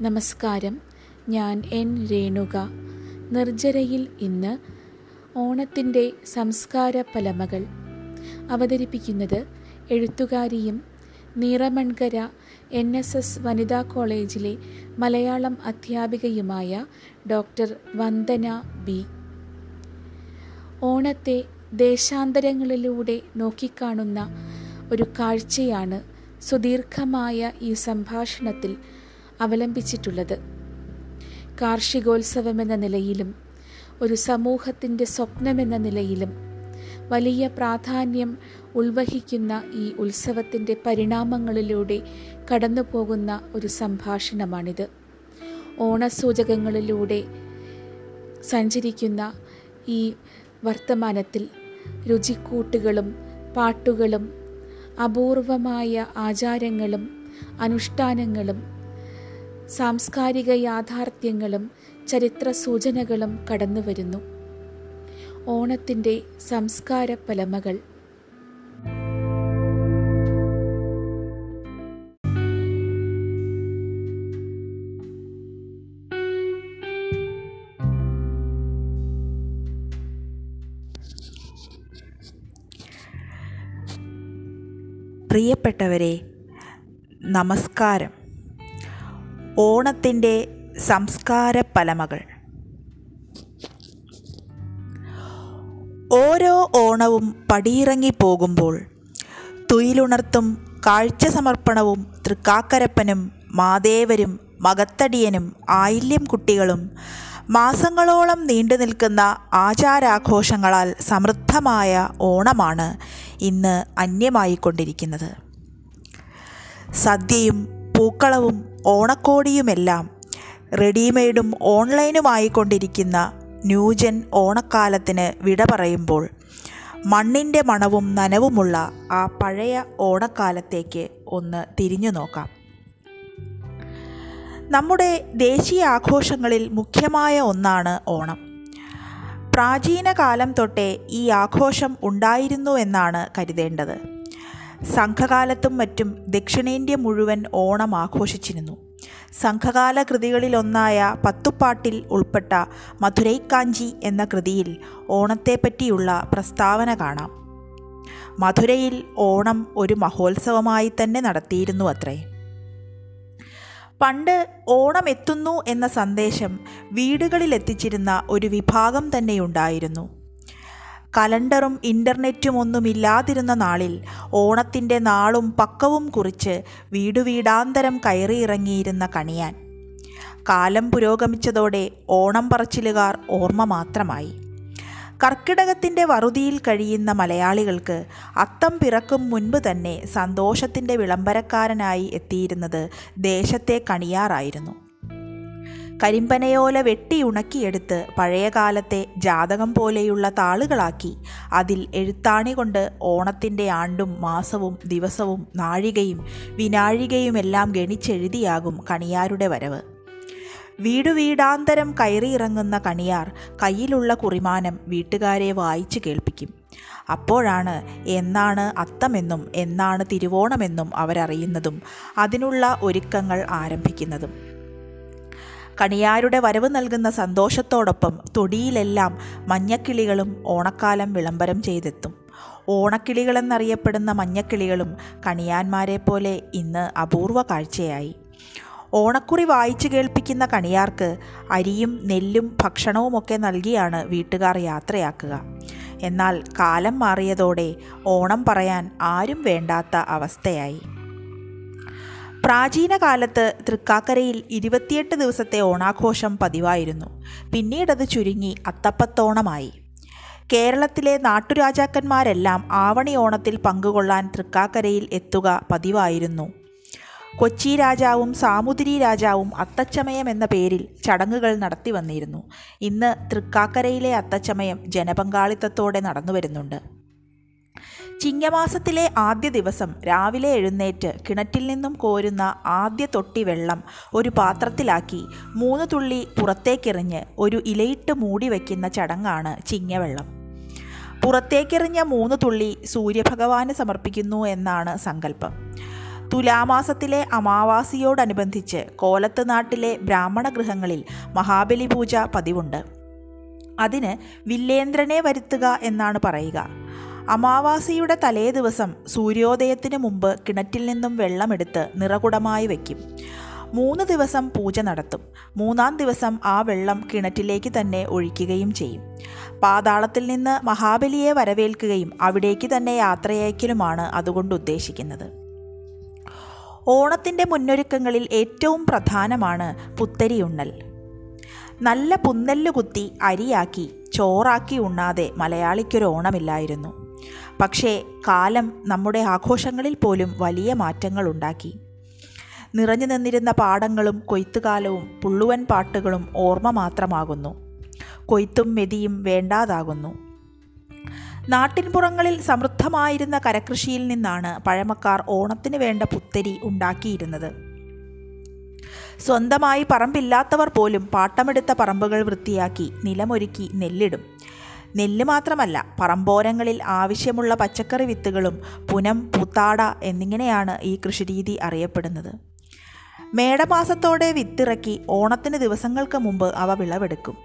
നമസ്കാരം. ഞാൻ എൻ രേണുക. നിർജരയിൽ ഇന്ന് ഓണത്തിന്റെ സംസ്കാര പലമകൾ. അവതരിപ്പിക്കുന്നത് എഴുത്തുകാരിയും നീറമൺകര എൻ എസ് എസ് വനിതാ കോളേജിലെ മലയാളം അധ്യാപികയുമായ ഡോക്ടർ വന്ദന ബി. ഓണത്തെ ദേശാന്തരങ്ങളിലൂടെ നോക്കിക്കാണുന്ന ഒരു കാഴ്ചയാണ് സുദീർഘമായ ഈ സംഭാഷണത്തിൽ അവലംബിച്ചിട്ടുള്ളത്. കാർഷികോത്സവമെന്ന നിലയിലും ഒരു സമൂഹത്തിന്റെ സ്വപ്നമെന്ന നിലയിലും വലിയ പ്രാധാന്യം ഉൾവഹിക്കുന്ന ഈ ഉത്സവത്തിന്റെ പരിണാമങ്ങളിലൂടെ കടന്നു പോകുന്ന ഒരു സംഭാഷണമാണിത്. ഓണസൂചകങ്ങളിലൂടെ സഞ്ചരിക്കുന്ന ഈ വർത്തമാനത്തിൽ രുചിക്കൂട്ടുകളും പാട്ടുകളും അപൂർവമായ ആചാരങ്ങളും അനുഷ്ഠാനങ്ങളും സാംസ്കാരിക യാഥാർത്ഥ്യങ്ങളും ചരിത്ര സൂചനകളും കടന്നു വരുന്നു ഓണത്തിന്റെ സംസ്കാര പലമകൾ. പ്രിയപ്പെട്ടവരെ നമസ്കാരം. ഓണത്തിന്റെ സംസ്കാര പലമകൾ ഓരോ ഓണവും പടിയിറങ്ങി പോകുമ്പോൾ തുയിലുണർത്തും കാഴ്ച സമർപ്പണവും തൃക്കാക്കരപ്പനും മാദേവരും മകത്തടിയനും ആയില്യം കുട്ടികളും മാസങ്ങളോളം നീണ്ടു നിൽക്കുന്ന ആചാരാഘോഷങ്ങളാൽ സമൃദ്ധമായ ഓണമാണ് ഇന്ന് അന്യമായിക്കൊണ്ടിരിക്കുന്നത്. സദ്യയും പൂക്കളവും ഓണക്കോടിയുമെല്ലാം റെഡിമെയ്ഡും ഓൺലൈനുമായി ഓൺലൈനുമായിക്കൊണ്ടിരിക്കുന്ന ന്യൂജൻ ഓണക്കാലത്തിന് വിട പറയുമ്പോൾ മണ്ണിന്റെ മണവും നനവുമുള്ള ആ പഴയ ഓണക്കാലത്തേക്ക് ഒന്ന് തിരിഞ്ഞു നോക്കാം. നമ്മുടെ ദേശീയ ആഘോഷങ്ങളിൽ മുഖ്യമായ ഒന്നാണ് ഓണം. പ്രാചീന കാലം തൊട്ടേ ഈ ആഘോഷം ഉണ്ടായിരുന്നു എന്നാണ് കരുതേണ്ടത്. സംഘകാലത്തും മറ്റും ദക്ഷിണേന്ത്യ മുഴുവൻ ഓണം ആഘോഷിച്ചിരുന്നു. സംഘകാല കൃതികളിലൊന്നായ പത്തുപ്പാട്ടിൽ ഉൾപ്പെട്ട മധുരൈക്കാഞ്ചി എന്ന കൃതിയിൽ ഓണത്തെപ്പറ്റിയുള്ള പ്രസ്താവന കാണാം. മധുരയിൽ ഓണം ഒരു മഹോത്സവമായി തന്നെ നടത്തിയിരുന്നു അത്രേ. പണ്ട് ഓണം എത്തുന്നു എന്ന സന്ദേശം വീടുകളിൽ എത്തിച്ചിരുന്ന ഒരു വിഭാഗം തന്നെയുണ്ടായിരുന്നു കലണ്ടറും ഇന്റർനെറ്റും ഒന്നുമില്ലാതിരുന്ന നാളിൽ ഓണത്തിന്റെ നാളും പക്കവും കുറിച്ച് വീടുവീടാന്തരം കയറിയിറങ്ങിയിരുന്ന കണിയാൻ. കാലം പുരോഗമിച്ചതോടെ ഓണം പറച്ചിലുകാർ ഓർമ്മ മാത്രമായി. കർക്കിടകത്തിന്റെ വറുതിയിൽ കഴിയുന്ന മലയാളികൾക്ക് അത്തം പിറക്കും മുൻപ് തന്നെ സന്തോഷത്തിന്റെ വിളംബരക്കാരനായി എത്തിയിരുന്നത് ദേശത്തെ കണിയാറായിരുന്നു. കരിമ്പനയോല വെട്ടിയുണക്കിയെടുത്ത് പഴയകാലത്തെ ജാതകം പോലെയുള്ള താളുകളാക്കി. അതിൽ എഴുത്താണി കൊണ്ട് ഓണത്തിന്റെ ആണ്ടും മാസവും ദിവസവും നാഴികയും വിനാഴികയുമെല്ലാം ഗണിച്ചെഴുതിയാകും കണിയാരുടെ വരവ്. വീടു വീടാന്തരം കയറിയിറങ്ങുന്ന കണിയാർ കയ്യിലുള്ള കുറിമാനം വീട്ടുകാരെ വായിച്ചു കേൾപ്പിക്കും. അപ്പോഴാണ് എന്നാണ് അത്തമെന്നും എന്നാണ് തിരുവോണമെന്നും അവരറിയുന്നതും അതിനുള്ള ഒരുക്കങ്ങൾ ആരംഭിക്കുന്നതും. കണിയാരുടെ വരവ് നൽകുന്ന സന്തോഷത്തോടൊപ്പം തൊടിയിലെല്ലാം മഞ്ഞക്കിളികളും ഓണക്കാലം വിളംബരം ചെയ്തെത്തും. ഓണക്കിളികളെന്നറിയപ്പെടുന്ന മഞ്ഞക്കിളികളും കണിയാന്മാരെ പോലെ ഇന്ന് അപൂർവ കാഴ്ചയായി. ഓണക്കുറി വായിച്ചു കേൾപ്പിക്കുന്ന കണിയാർക്ക് അരിയും നെല്ലും ഭക്ഷണവുമൊക്കെ നൽകിയാണ് വീട്ടുകാർ യാത്രയാക്കുക. എന്നാൽ കാലം മാറിയതോടെ ഓണം പറയാൻ ആരും വേണ്ടാത്ത അവസ്ഥയായി. പ്രാചീന കാലത്ത് തൃക്കാക്കരയിൽ ഇരുപത്തിയെട്ട് ദിവസത്തെ ഓണാഘോഷം പതിവായിരുന്നു. പിന്നീടത് ചുരുങ്ങി അത്തപ്പത്തോണമായി. കേരളത്തിലെ നാട്ടുരാജാക്കന്മാരെല്ലാം ആവണി ഓണത്തിൽ പങ്കുകൊള്ളാൻ തൃക്കാക്കരയിൽ എത്തുക പതിവായിരുന്നു. കൊച്ചി രാജാവും സാമുതിരി രാജാവും അത്തച്ചമയം എന്ന പേരിൽ ചടങ്ങുകൾ നടത്തി വന്നിരുന്നു ഇന്ന് തൃക്കാക്കരയിലെ അത്തച്ചമയം ജനപങ്കാളിത്തത്തോടെ നടന്നു വരുന്നുണ്ട് ചിങ്ങമാസത്തിലെ ആദ്യ ദിവസം രാവിലെ എഴുന്നേറ്റ് കിണറ്റിൽ നിന്നും കോരുന്ന ആദ്യ തൊട്ടി വെള്ളം ഒരു പാത്രത്തിലാക്കി മൂന്ന് തുള്ളി പുറത്തേക്കെറിഞ്ഞ് ഒരു ഇലയിട്ട് മൂടി വയ്ക്കുന്ന ചടങ്ങാണ് ചിങ്ങവെള്ളം. പുറത്തേക്കെറിഞ്ഞ മൂന്ന് തുള്ളി സൂര്യഭഗവാന് സമർപ്പിക്കുന്നു എന്നാണ് സങ്കല്പം. തുലാമാസത്തിലെ അമാവാസിയോടനുബന്ധിച്ച് കോലത്ത് നാട്ടിലെ ബ്രാഹ്മണ ഗൃഹങ്ങളിൽ മഹാബലി പൂജ പതിവുണ്ട്. അതിന് വില്ലേന്ദ്രനെ വരുത്തുക എന്നാണ് പറയുക. അമാവാസിയുടെ തലേ ദിവസം സൂര്യോദയത്തിന് മുമ്പ് കിണറ്റിൽ നിന്നും വെള്ളമെടുത്ത് നിറകുടമായി വയ്ക്കും മൂന്ന് ദിവസം പൂജ നടത്തും. മൂന്നാം ദിവസം ആ വെള്ളം കിണറ്റിലേക്ക് തന്നെ ഒഴിക്കുകയും ചെയ്യും. പാതാളത്തിൽ നിന്ന് മഹാബലിയെ വരവേൽക്കുകയും അവിടേക്ക് തന്നെ യാത്രയയക്കലുമാണ് അതുകൊണ്ട് ഉദ്ദേശിക്കുന്നത്. ഓണത്തിന്റെ മുന്നൊരുക്കങ്ങളിൽ ഏറ്റവും പ്രധാനമാണ് പുത്തരിയുണ്ണൽ. നല്ല പുന്നല്ലു കുത്തി അരിയാക്കി ചോറാക്കി ഉണ്ണാതെ മലയാളിക്കൊരു ഓണമില്ലായിരുന്നു. പക്ഷേ കാലം നമ്മുടെ ആഘോഷങ്ങളിൽ പോലും വലിയ മാറ്റങ്ങൾ ഉണ്ടാക്കി. നിറഞ്ഞു നിന്നിരുന്ന പാടങ്ങളും കൊയ്ത്തുകാലവും പുള്ളുവൻ പാട്ടുകളും ഓർമ്മ മാത്രമാകുന്നു. കൊയ്ത്തും മെതിയും വേണ്ടാതാകുന്നു. നാട്ടിൻപുറങ്ങളിൽ സമൃദ്ധമായിരുന്ന കരകൃഷിയിൽ നിന്നാണ് പഴമക്കാർ ഓണത്തിന് വേണ്ട പുത്തരി ഉണ്ടാക്കിയിരുന്നത്. സ്വന്തമായി പറമ്പില്ലാത്തവർ പോലും പാട്ടമെടുത്ത പറമ്പുകൾ വൃത്തിയാക്കി നിലമൊരുക്കി നെല്ലിടും. നെല്ല് മാത്രമല്ല പറമ്പോരങ്ങളിൽ ആവശ്യമുള്ള പച്ചക്കറി വിത്തുകളും പുനം പൂത്താട എന്നിങ്ങനെയാണ് ഈ കൃഷിരീതി അറിയപ്പെടുന്നത്. മേടമാസത്തോടെ വിത്തിറക്കി ഓണത്തിന് ദിവസങ്ങൾക്ക് മുമ്പ് അവ വിളവെടുക്കും.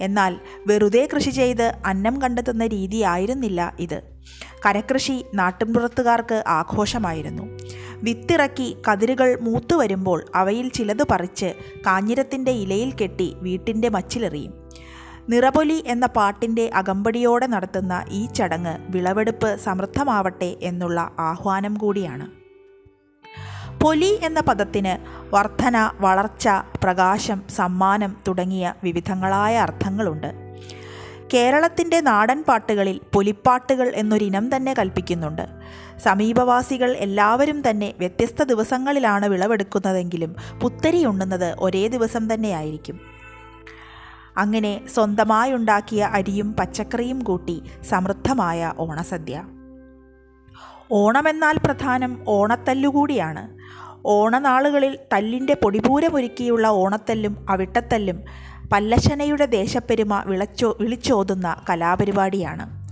എന്നാൽ വെറുതെ കൃഷി ചെയ്ത് അന്നം കണ്ടെത്തുന്ന രീതിയായിരുന്നില്ല ഇത്. കരകൃഷി നാട്ടിൻപുറത്തുകാർക്ക് ആഘോഷമായിരുന്നു. വിത്തിറക്കി കതിരുകൾ മൂത്തു വരുമ്പോൾ അവയിൽ ചിലത് പറിച്ച് കാഞ്ഞിരത്തിന്റെ ഇലയിൽ കെട്ടി വീട്ടിന്റെ മച്ചിലെറിയും. നിറപൊലി എന്ന പാട്ടിന്റെ അകമ്പടിയോടെ നടത്തുന്ന ഈ ചടങ്ങ് വിളവെടുപ്പ് സമൃദ്ധമാവട്ടെ എന്നുള്ള ആഹ്വാനം കൂടിയാണ്. പൊലി എന്ന പദത്തിന് വർധന വളർച്ച പ്രകാശം സമ്മാനം തുടങ്ങിയ വിവിധങ്ങളായ അർത്ഥങ്ങളുണ്ട്. കേരളത്തിന്റെ നാടൻ പാട്ടുകളിൽ പൊലിപ്പാട്ടുകൾ എന്നൊരിനം തന്നെ കൽപ്പിക്കുന്നുണ്ട്. സമീപവാസികൾ എല്ലാവരും തന്നെ വ്യത്യസ്ത ദിവസങ്ങളിലാണ് വിളവെടുക്കുന്നതെങ്കിലും പുത്തരി ഉണ്ണുന്നത് ഒരേ ദിവസം തന്നെയായിരിക്കും. അങ്ങനെ സ്വന്തമായി ഉണ്ടാക്കിയ അരിയും പച്ചക്കറിയും കൂട്ടി സമൃദ്ധമായ ഓണസദ്യ. ഓണമെന്നാൽ പ്രധാനം ഓണത്തല്ലുകൂടിയാണ്. ഓണനാളുകളിൽ തല്ലിന്റെ പൊടിപൂരമൊരുക്കിയുള്ള ഓണത്തല്ലും അവിട്ടത്തല്ലും പല്ലശനയുടെ ദേശപ്പെരുമ വിളച്ചോ വിളിച്ചോതുന്ന കലാപരിപാടിയാണ്.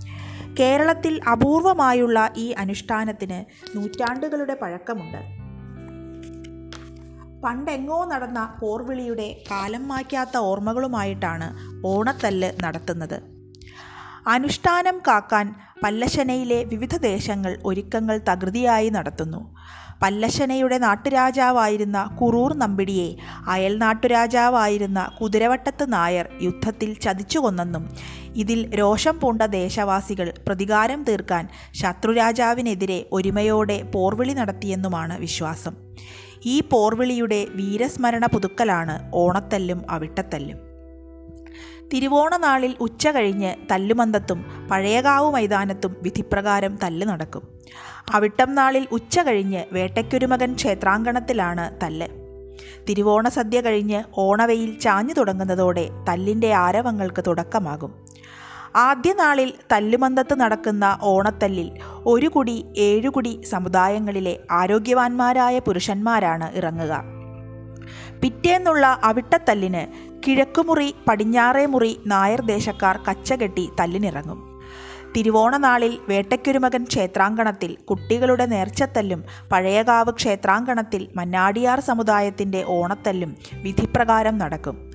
കേരളത്തിൽ അപൂർവമായുള്ള ഈ അനുഷ്ഠാനത്തിന് നൂറ്റാണ്ടുകളുടെ പഴക്കമുണ്ട്. പണ്ടെങ്ങോ നടന്ന പോർവിളിയുടെ കാലം മായ്ക്കാത്ത ഓർമ്മകളുമായിട്ടാണ് ഓണത്തല്ല് നടത്തുന്നത്. അനുഷ്ഠാനം കാക്കാൻ പല്ലശനയിലെ വിവിധ ദേശങ്ങൾ ഒരുക്കങ്ങൾ തകൃതിയായി നടത്തുന്നു. പല്ലശനയുടെ നാട്ടുരാജാവായിരുന്ന കുറൂർ നമ്പിടിയെ അയൽ നാട്ടുരാജാവായിരുന്ന കുതിരവട്ടത്ത് നായർ യുദ്ധത്തിൽ ചതിച്ചു കൊന്നെന്നും ഇതിൽ രോഷം പൂണ്ട ദേശവാസികൾ പ്രതികാരം തീർക്കാൻ ശത്രുരാജാവിനെതിരെ ഒരുമയോടെ പോർവിളി നടത്തിയെന്നുമാണ് വിശ്വാസം. ഈ പോർവിളിയുടെ വീരസ്മരണ പുതുക്കലാണ് ഓണത്തല്ലും അവിട്ടത്തല്ലും. തിരുവോണനാളിൽ ഉച്ച കഴിഞ്ഞ് തല്ലുമന്തത്തും പഴയകാവ് മൈതാനത്തും വിധിപ്രകാരം തല്ല് നടക്കും. അവിട്ടം നാളിൽ ഉച്ച കഴിഞ്ഞ് വേട്ടയ്ക്കൊരുമകൻ ക്ഷേത്രാങ്കണത്തിലാണ് തല്ല്. തിരുവോണ സദ്യ കഴിഞ്ഞ് ഓണവയിൽ ചാഞ്ഞു തുടങ്ങുന്നതോടെ തല്ലിന്റെ ആരവങ്ങൾക്ക് തുടക്കമാകും. ആദ്യ നാളിൽ തല്ലുമന്തത്ത് നടക്കുന്ന ഓണത്തല്ലിൽ ഒരു കുടി ഏഴുകുടി സമുദായങ്ങളിലെ ആരോഗ്യവാന്മാരായ പുരുഷന്മാരാണ് ഇറങ്ങുക. പിറ്റേന്നുള്ള അവിട്ടത്തല്ലിന് കിഴക്കുമുറി പടിഞ്ഞാറേ മുറി നായർ ദേശക്കാർ കച്ചകെട്ടി തല്ലിനിറങ്ങും. തിരുവോണനാളിൽ വേട്ടയ്ക്കൊരുമകൻ ക്ഷേത്രാങ്കണത്തിൽ കുട്ടികളുടെ നേർച്ചത്തല്ലും പഴയകാവ് ക്ഷേത്രാങ്കണത്തിൽ മന്നാടിയാർ സമുദായത്തിന്റെ ഓണത്തല്ലും വിധിപ്രകാരം നടക്കും.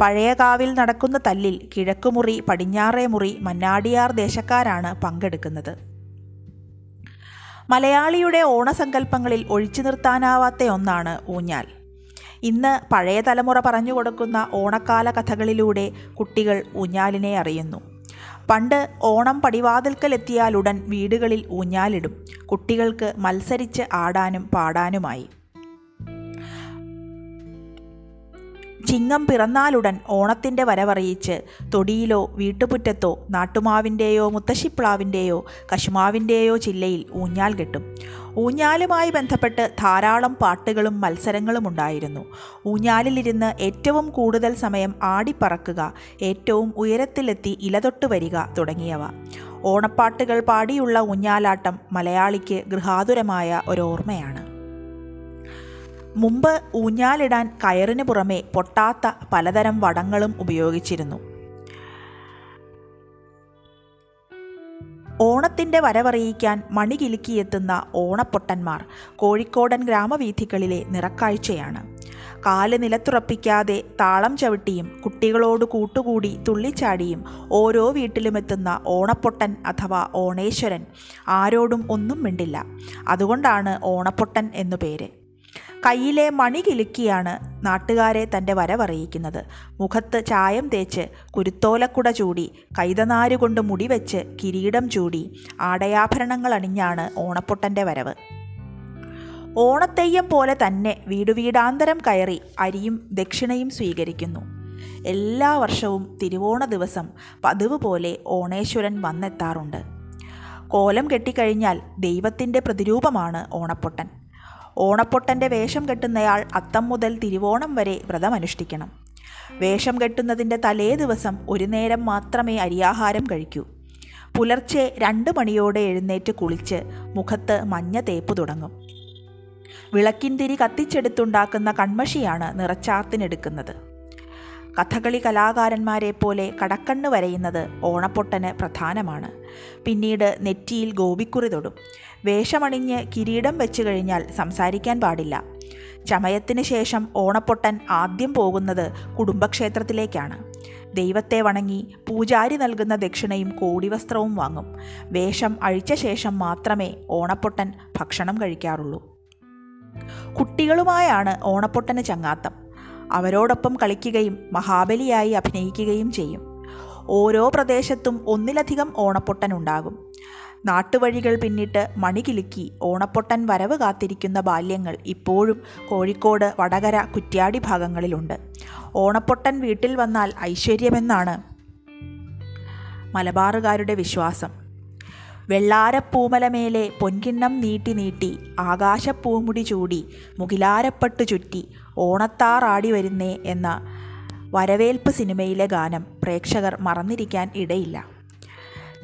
പഴയകാവിൽ നടക്കുന്ന തല്ലിൽ കിഴക്കുമുറി പടിഞ്ഞാറേ മുറി മന്നാടിയാർ ദേശക്കാരാണ് പങ്കെടുക്കുന്നത്. മലയാളിയുടെ ഓണസങ്കല്പങ്ങളിൽ ഒഴിച്ചു നിർത്താനാവാത്ത ഒന്നാണ് ഊഞ്ഞാൽ. ഇന്ന് പഴയ തലമുറ പറഞ്ഞു കൊടുക്കുന്ന ഓണക്കാല കഥകളിലൂടെ കുട്ടികൾ ഊഞ്ഞാലിനെ അറിയുന്നു. പണ്ട് ഓണം പടിവാതിൽക്കലെത്തിയാലുടൻ വീടുകളിൽ ഊഞ്ഞാലിടും. കുട്ടികൾക്ക് മത്സരിച്ച് ആടാനും പാടാനുമായി. ചിങ്ങം പിറന്നാലുടൻ ഓണത്തിന്റെ വരവറിയിച്ച് തൊടിയിലോ വീട്ടുപുറ്റത്തോ നാട്ടുമാവിന്റെയോ മുത്തശ്ശിപ്ലാവിന്റെയോ കശുമാവിന്റെയോ ചില്ലയിൽ ഊഞ്ഞാൽ കെട്ടും. ഊഞ്ഞാലുമായി ബന്ധപ്പെട്ട് ധാരാളം പാട്ടുകളും മത്സരങ്ങളും ഉണ്ടായിരുന്നു. ഊഞ്ഞാലിലിരുന്ന് ഏറ്റവും കൂടുതൽ സമയം ആടിപ്പറക്കുക ഏറ്റവും ഉയരത്തിലെത്തി ഇലതൊട്ട് വരിക തുടങ്ങിയവ. ഓണപ്പാട്ടുകൾ പാടിയുള്ള ഊഞ്ഞാലാട്ടം മലയാളിക്ക് ഗൃഹാതുരമായ ഒരോർമ്മയാണ്. മുമ്പ് ഊഞ്ഞാലിടാൻ കയറിന് പുറമെ പൊട്ടാത്ത പലതരം വടങ്ങളും ഉപയോഗിച്ചിരുന്നു. ഓണത്തിന്റെ വരവറിയിക്കാൻ മണി കിലുക്കിയെത്തുന്ന ഓണപ്പൊട്ടന്മാർ കോഴിക്കോടൻ ഗ്രാമവീഥികളിലെ നിറക്കാഴ്ചയാണ്. കാൽ നിലത്തുറപ്പിക്കാതെ താളം ചവിട്ടിയും കുട്ടികളോട് കൂട്ടുകൂടി തുള്ളിച്ചാടിയും ഓരോ വീട്ടിലുമെത്തുന്ന ഓണപ്പൊട്ടൻ അഥവാ ഓണേശ്വരൻ ആരോടും ഒന്നും മിണ്ടില്ല. അതുകൊണ്ടാണ് ഓണപ്പൊട്ടൻ എന്നു പേര്. കയ്യിലെ മണി കിലുക്കിയാണ് നാട്ടുകാരെ തന്റെ വരവറിയിക്കുന്നത്. മുഖത്ത് ചായം തേച്ച് കുരുത്തോലക്കുട ചൂടി കൈതനാര് കൊണ്ട് മുടിവെച്ച് കിരീടം ചൂടി ആടയാഭരണങ്ങൾ അണിഞ്ഞാണ് ഓണപ്പൊട്ടന്റെ വരവ്. ഓണത്തെയ്യം പോലെ തന്നെ വീടുവീടാന്തരം കയറി അരിയും ദക്ഷിണയും സ്വീകരിക്കുന്നു. എല്ലാ വർഷവും തിരുവോണ ദിവസം പതിവ് പോലെ ഓണേശ്വരൻ വന്നെത്താറുണ്ട്. കോലം കെട്ടിക്കഴിഞ്ഞാൽ ദൈവത്തിന്റെ പ്രതിരൂപമാണ് ഓണപ്പൊട്ടൻ. ഓണപ്പൊട്ടന്റെ വേഷം കെട്ടുന്നയാൾ അത്തം മുതൽ തിരുവോണം വരെ വ്രതമനുഷ്ഠിക്കണം വേഷം കെട്ടുന്നതിന്റെ തലേ ദിവസം ഒരു നേരം മാത്രമേ അരിയാഹാരം കഴിക്കൂ. പുലർച്ചെ രണ്ട് മണിയോടെ എഴുന്നേറ്റ് കുളിച്ച് മുഖത്ത് മഞ്ഞ തേപ്പ് തുടങ്ങും. വിളക്കിൻ തിരി കത്തിച്ചെടുത്തുണ്ടാക്കുന്ന കൺമഷിയാണ് നിറച്ചാർത്തിനെടുക്കുന്നത്. കഥകളി കലാകാരന്മാരെ പോലെ കടക്കണ്ണ് വരയുന്നത് ഓണപ്പൊട്ടന് പ്രധാനമാണ്. പിന്നീട് നെറ്റിയിൽ ഗോപിക്കുറി തൊടും. വേഷമണിഞ്ഞ് കിരീടം വെച്ചു കഴിഞ്ഞാൽ സംസാരിക്കാൻ പാടില്ല. ചമയത്തിന് ശേഷം ഓണപ്പൊട്ടൻ ആദ്യം പോകുന്നത് കുടുംബക്ഷേത്രത്തിലേക്കാണ്. ദൈവത്തെ വണങ്ങി പൂജാരി നൽകുന്ന ദക്ഷിണയും കോടിവസ്ത്രവും വാങ്ങും. വേഷം അഴിച്ച ശേഷം മാത്രമേ ഓണപ്പൊട്ടൻ ഭക്ഷണം കഴിക്കാറുള്ളൂ. കുട്ടികളുമായാണ് ഓണപ്പൊട്ടന് ചങ്ങാത്തം. അവരോടൊപ്പം കളിക്കുകയും മഹാബലിയായി അഭിനയിക്കുകയും ചെയ്യും. ഓരോ പ്രദേശത്തും ഒന്നിലധികം ഓണപ്പൊട്ടൻ ഉണ്ടാകും. നാട്ടുവഴികൾ പിന്നിട്ട് മണികിലുക്കി ഓണപ്പൊട്ടൻ വരവ് കാത്തിരിക്കുന്ന ബാല്യങ്ങൾ ഇപ്പോഴും കോഴിക്കോട് വടകര കുറ്റ്യാടി ഭാഗങ്ങളിലുണ്ട്. ഓണപ്പൊട്ടൻ വീട്ടിൽ വന്നാൽ ഐശ്വര്യമെന്നാണ് മലബാറുകാരുടെ വിശ്വാസം. വെള്ളാരപ്പൂമലമേലെ പൊൻകിണ്ണം നീട്ടി നീട്ടി ആകാശപ്പൂമുടി ചൂടി മുകിലാരപ്പട്ടു ചുറ്റി ഓണത്താറാടി വരുന്നേ എന്ന വരവേൽപ്പ് സിനിമയിലെ ഗാനം പ്രേക്ഷകർ മറന്നിരിക്കാൻ ഇടയില്ല.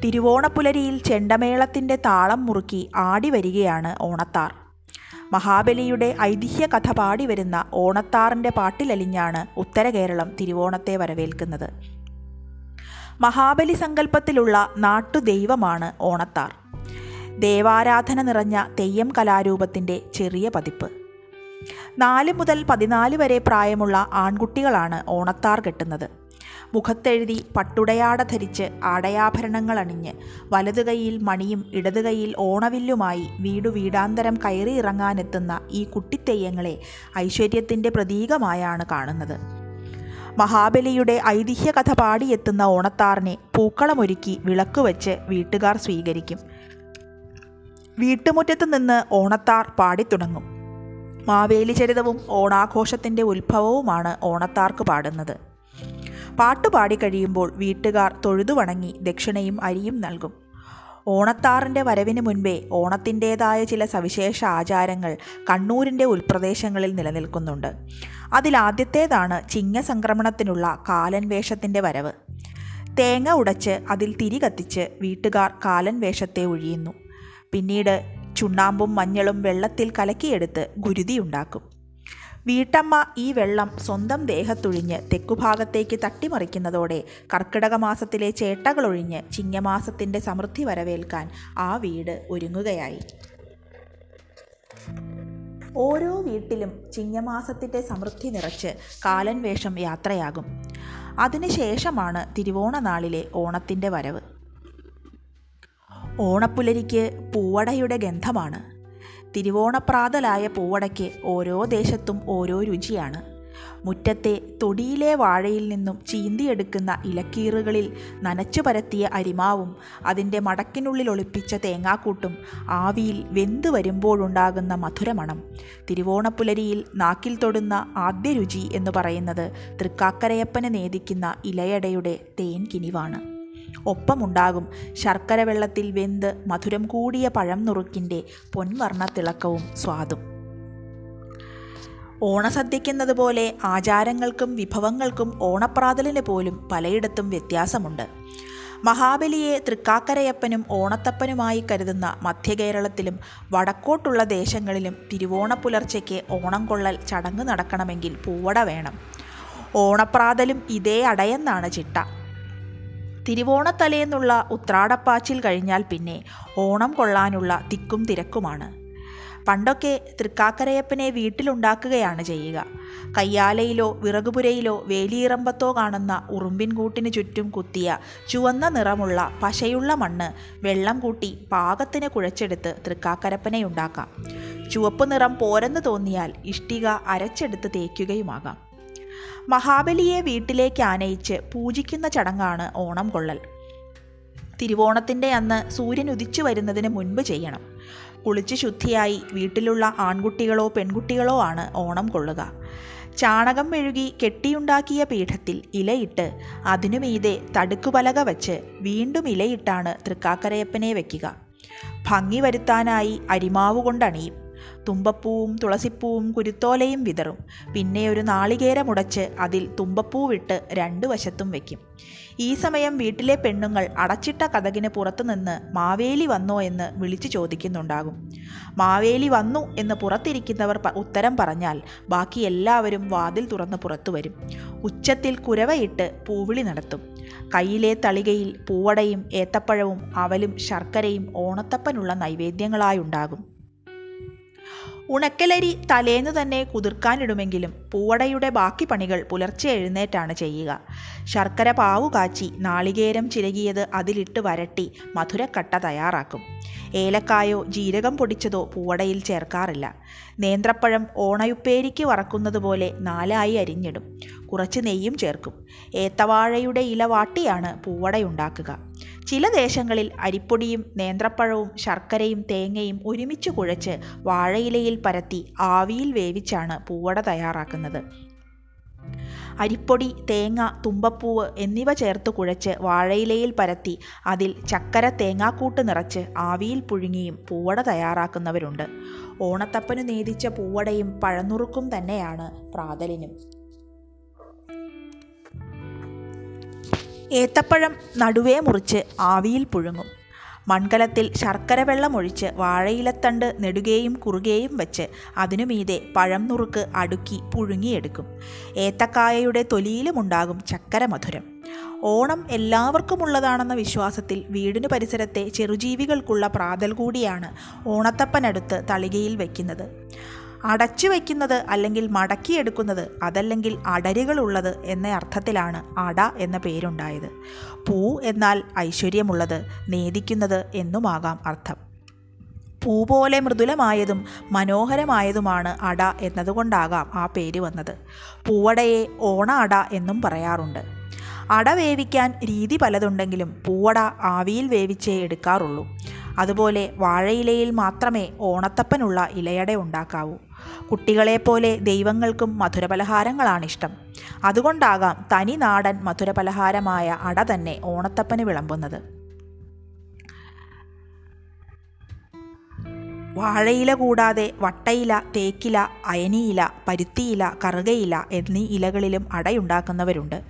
തിരുവോണപ്പുലരിയിൽ ചെണ്ടമേളത്തിന്റെ താളം മുറുക്കി ആടി വരികയാണ് ഓണത്താർ. മഹാബലിയുടെ ഐതിഹ്യ കഥ പാടി വരുന്ന ഓണത്താറിന്റെ പാട്ടിലലിഞ്ഞാണ് ഉത്തര കേരളം തിരുവോണത്തെ വരവേൽക്കുന്നത്. മഹാബലി സങ്കല്പത്തിലുള്ള നാട്ടുദൈവമാണ് ഓണത്താർ. ദേവാരാധന നിറഞ്ഞ തെയ്യം കലാരൂപത്തിന്റെ ചെറിയ പതിപ്പ്. നാല് മുതൽ പതിനാല് വരെ പ്രായമുള്ള ആൺകുട്ടികളാണ് ഓണത്താർ കെട്ടുന്നത്. മുഖത്തെഴുതി പട്ടുടയാട ധരിച്ച് ആടയാഭരണങ്ങൾ അണിഞ്ഞ് വലതു കൈയിൽ മണിയും ഇടതു കൈയിൽ ഓണവില്ലുമായി വീടു വീടാന്തരം കയറി ഇറങ്ങാനെത്തുന്ന ഈ കുട്ടിത്തെയ്യങ്ങളെ ഐശ്വര്യത്തിന്റെ പ്രതീകമായാണ് കാണുന്നത്. മഹാബലിയുടെ ഐതിഹ്യ കഥ പാടിയെത്തുന്ന ഓണത്താറിനെ പൂക്കളമൊരുക്കി വിളക്ക് വെച്ച് വീട്ടുകാർ സ്വീകരിക്കും. വീട്ടുമുറ്റത്ത് നിന്ന് ഓണത്താർ പാടിത്തുടങ്ങും. മാവേലി ചരിതവും ഓണാഘോഷത്തിന്റെ ഉത്ഭവവുമാണ് ഓണത്താർക്ക് പാടുന്നത്. പാട്ട് പാടിക്കഴിയുമ്പോൾ വീട്ടുകാർ തൊഴുതു വണങ്ങി ദക്ഷിണയും അരിയും നൽകും. ഓണത്താറിന്റെ വരവിന് മുൻപേ ഓണത്തിന്റേതായ ചില സവിശേഷ ആചാരങ്ങൾ കണ്ണൂരിന്റെ ഉൾപ്രദേശങ്ങളിൽ നിലനിൽക്കുന്നുണ്ട്. അതിലാദ്യത്തേതാണ് ചിങ്ങസംക്രമണത്തിനുള്ള കാലൻ വേഷത്തിന്റെ വരവ്. തേങ്ങ ഉടച്ച് അതിൽ തിരി കത്തിച്ച് വീട്ടുകാർ കാലൻ വേഷത്തെ ഒഴിയുന്നു. പിന്നീട് ചുണ്ണാമ്പും മഞ്ഞളും വെള്ളത്തിൽ കലക്കിയെടുത്ത് ഗുരുതി ഉണ്ടാക്കും. വീട്ടമ്മ ഈ വെള്ളം സ്വന്തം ദേഹത്തൊഴിഞ്ഞ് തെക്കുഭാഗത്തേക്ക് തട്ടിമറിക്കുന്നതോടെ കർക്കിടക മാസത്തിലെ ചേട്ടകളൊഴിഞ്ഞ് ചിങ്ങമാസത്തിന്റെ സമൃദ്ധി വരവേൽക്കാൻ ആ വീട് ഒരുങ്ങുകയായി. ഓരോ വീട്ടിലും ചിങ്ങമാസത്തിന്റെ സമൃദ്ധി നിറച്ച് കാലൻ വേഷം യാത്രയാകും. അതിനുശേഷമാണ് തിരുവോണ നാളിലെ ഓണത്തിന്റെ വരവ്. ഓണപ്പുലരിക്ക് പൂവടയുടെ ഗന്ധമാണ്. തിരുവോണപ്രാതലായ പൂവടയ്ക്ക് ഓരോ ദേശത്തും ഓരോ രുചിയാണ്. മുറ്റത്തെ തൊടിയിലെ വാഴയിൽ നിന്നും ചീന്തിയെടുക്കുന്ന ഇലക്കീറുകളിൽ നനച്ചു പരത്തിയ അരിമാവും അതിന്റെ മടക്കിനുള്ളിൽ ഒളിപ്പിച്ച തേങ്ങാക്കൂട്ടും ആവിയിൽ വെന്തു വരുമ്പോഴുണ്ടാകുന്ന മധുരമണം. തിരുവോണപ്പുലരിയിൽ നാക്കിൽ തൊടുന്ന ആദ്യ രുചി എന്ന് പറയുന്നത് തൃക്കാക്കരയപ്പന് നേദിക്കുന്ന ഇലയടയുടെ തേൻ കിനിവാണ്. ഒപ്പമുണ്ടാകും ശർക്കര വെള്ളത്തിൽ വെന്ത് മധുരം കൂടിയ പഴം നുറുക്കിന്റെ പൊൻവർണ തിളക്കവും സ്വാദും ഓണസദ്യയ്ക്കെന്നതുപോലെ ആചാരങ്ങൾക്കും വിഭവങ്ങൾക്കും ഓണപ്രാതലിന് പോലും പലയിടത്തും വ്യത്യാസമുണ്ട്. മഹാബലിയെ തൃക്കാക്കരയപ്പനും ഓണത്തപ്പനുമായി കരുതുന്ന മധ്യകേരളത്തിലും വടക്കോട്ടുള്ള ദേശങ്ങളിലും തിരുവോണ പുലർച്ചയ്ക്ക് ഓണം കൊള്ളൽ ചടങ്ങ് നടക്കണമെങ്കിൽ പൂവട വേണം. ഓണപ്രാതലും ഇതേ അടയെന്നാണ് ചിട്ട. തിരുവോണത്തലേന്നുള്ള ഉത്രാടപ്പാച്ചിൽ കഴിഞ്ഞാൽ പിന്നെ ഓണം കൊള്ളാനുള്ള തിക്കും തിരക്കുമാണ്. പണ്ടൊക്കെ തൃക്കാക്കരയപ്പനെ വീട്ടിലുണ്ടാക്കുകയാണ് ചെയ്യുക. കയ്യാലയിലോ വിറകുപുരയിലോ വേലിയിറമ്പത്തോ കാണുന്ന ഉറുമ്പിൻ കൂട്ടിന് ചുറ്റും കുത്തിയ ചുവന്ന നിറമുള്ള പശയുള്ള മണ്ണ് വെള്ളം കൂട്ടി പാകത്തിന് കുഴച്ചെടുത്ത് തൃക്കാക്കരപ്പനെ ഉണ്ടാക്കാം. ചുവപ്പ് നിറം പോരെന്ന് തോന്നിയാൽ ഇഷ്ടിക അരച്ചെടുത്ത് തേക്കുകയുമാകാം. മഹാബലിയെ വീട്ടിലേക്ക് ആനയിച്ച് പൂജിക്കുന്ന ചടങ്ങാണ് ഓണം കൊള്ളൽ. തിരുവോണത്തിന്റെ അന്ന് സൂര്യൻ ഉദിച്ചു വരുന്നതിന് മുൻപ് ചെയ്യണം. കുളിച്ച് ശുദ്ധിയായി വീട്ടിലുള്ള ആൺകുട്ടികളോ പെൺകുട്ടികളോ ആണ് ഓണം കൊള്ളുക. ചാണകം മെഴുകി കെട്ടിയുണ്ടാക്കിയ പീഠത്തിൽ ഇലയിട്ട് അതിനു മീതെ തടുക്കുപലക വച്ച് വീണ്ടും ഇലയിട്ടാണ് തൃക്കാക്കരയപ്പനെ വയ്ക്കുക ഭംഗി വരുത്താനായി അരിമാവ് കൊണ്ടണിയും തുമ്പപ്പൂവും തുളസിപ്പൂവും കുരുത്തോലയും വിതറും. പിന്നെ ഒരു നാളികേരമുടച്ച് അതിൽ തുമ്പപ്പൂവിട്ട് രണ്ടു വശത്തും വയ്ക്കും ഈ സമയം വീട്ടിലെ പെണ്ണുങ്ങൾ അടച്ചിട്ട കഥകിന് പുറത്തുനിന്ന് മാവേലി വന്നോ എന്ന് വിളിച്ചു ചോദിക്കുന്നുണ്ടാകും. മാവേലി വന്നു എന്ന് പുറത്തിരിക്കുന്നവർ ഉത്തരം പറഞ്ഞാൽ ബാക്കി എല്ലാവരും വാതിൽ തുറന്ന് പുറത്തു വരും. ഉച്ചത്തിൽ കുരവയിട്ട് പൂവിളി നടത്തും. കയ്യിലെ തളികയിൽ പൂവടയും ഏത്തപ്പഴവും അവലും ശർക്കരയും ഓണത്തപ്പനുള്ള നൈവേദ്യങ്ങളായുണ്ടാകും. ഉണക്കലരി തലേന്ന് തന്നെ കുതിർക്കാനിടുമെങ്കിലും പൂവടയുടെ ബാക്കി പണികൾ പുലർച്ചെ എഴുന്നേറ്റാണ് ചെയ്യുക. ശർക്കര പാവു കാച്ചി നാളികേരം ചിരകിയത് അതിലിട്ട് വരട്ടി മധുരക്കട്ട തയ്യാറാക്കും. ഏലക്കായോ ജീരകം പൊടിച്ചതോ പൂവടയിൽ ചേർക്കാറില്ല. നേന്ത്രപ്പഴം ഓണയുപ്പേരിക്ക് വറക്കുന്നത് പോലെ നാലായി അരിഞ്ഞിടും. കുറച്ച് നെയ്യും ചേർക്കും. ഏത്തവാഴയുടെ ഇല വാട്ടിയാണ് പൂവടയുണ്ടാക്കുക. ചില ദേശങ്ങളിൽ അരിപ്പൊടിയും നേന്ത്രപ്പഴവും ശർക്കരയും തേങ്ങയും ഒരുമിച്ച് കുഴച്ച് വാഴയിലയിൽ പരത്തി ആവിയിൽ വേവിച്ചാണ് പൂവട തയ്യാറാക്കുന്നത്. അരിപ്പൊടി തേങ്ങ തുമ്പപ്പൂവ് എന്നിവ ചേർത്ത് കുഴച്ച് വാഴയിലയിൽ പരത്തി അതിൽ ചക്കര തേങ്ങാക്കൂട്ട് നിറച്ച് ആവിയിൽ പുഴുങ്ങിയും പൂവട തയ്യാറാക്കുന്നവരുണ്ട്. ഓണത്തപ്പന് നേദിച്ച പൂവടയും പഴനുറുക്കും തന്നെയാണ് പ്രാതലിനും. ഏത്തപ്പഴം നടുവേ മുറിച്ച് ആവിയിൽ പുഴുങ്ങും. മൺകലത്തിൽ ശർക്കര വെള്ളമൊഴിച്ച് വാഴയിലത്തണ്ട് നെടുകയും കുറുകയും വെച്ച് അതിനു മീതെ പഴം നുറുക്ക് അടുക്കി പുഴുങ്ങിയെടുക്കും. ഏത്തക്കായയുടെ തൊലിയിലുമുണ്ടാകും ചക്കര മധുരം. ഓണം എല്ലാവർക്കുമുള്ളതാണെന്ന വിശ്വാസത്തിൽ വീടിനു പരിസരത്തെ ചെറുജീവികൾക്കുള്ള പ്രാതൽ കൂടിയാണ് ഓണത്തപ്പനടുത്ത് തളികയിൽ വയ്ക്കുന്നത് അടച്ചു വയ്ക്കുന്നത് അല്ലെങ്കിൽ മടക്കിയെടുക്കുന്നത് അതല്ലെങ്കിൽ അടരുകളുള്ളത് എന്ന അർത്ഥത്തിലാണ് അട എന്ന പേരുണ്ടായത്. പൂ എന്നാൽ ഐശ്വര്യമുള്ളത് നേദിക്കുന്നത് എന്നുമാകാം അർത്ഥം. പൂ പോലെ മൃദുലമായതും മനോഹരമായതുമാണ് അട എന്നതുകൊണ്ടാകാം ആ പേര് വന്നത്. പൂവടയെ ഓണ അട എന്നും പറയാറുണ്ട്. അട വേവിക്കാൻ രീതി പലതുണ്ടെങ്കിലും പൂവട ആവിയിൽ വേവിച്ചേ എടുക്കാറുള്ളൂ. അതുപോലെ വാഴയിലയിൽ മാത്രമേ ഓണത്തപ്പനുള്ള ഇലയട ഉണ്ടാക്കാവൂ. കുട്ടികളെപ്പോലെ ദൈവങ്ങൾക്കും മധുരപലഹാരങ്ങളാണിഷ്ടം. അതുകൊണ്ടാകാം തനി നാടൻ മധുരപലഹാരമായ അട തന്നെ ഓണത്തപ്പന് വിളമ്പുന്നത്. വാഴയില കൂടാതെ വട്ടയില തേക്കില അയനിയില പരുത്തിയില കറുകയില എന്നീ ഇലകളിലും അടയുണ്ടാക്കുന്നവരുണ്ട്.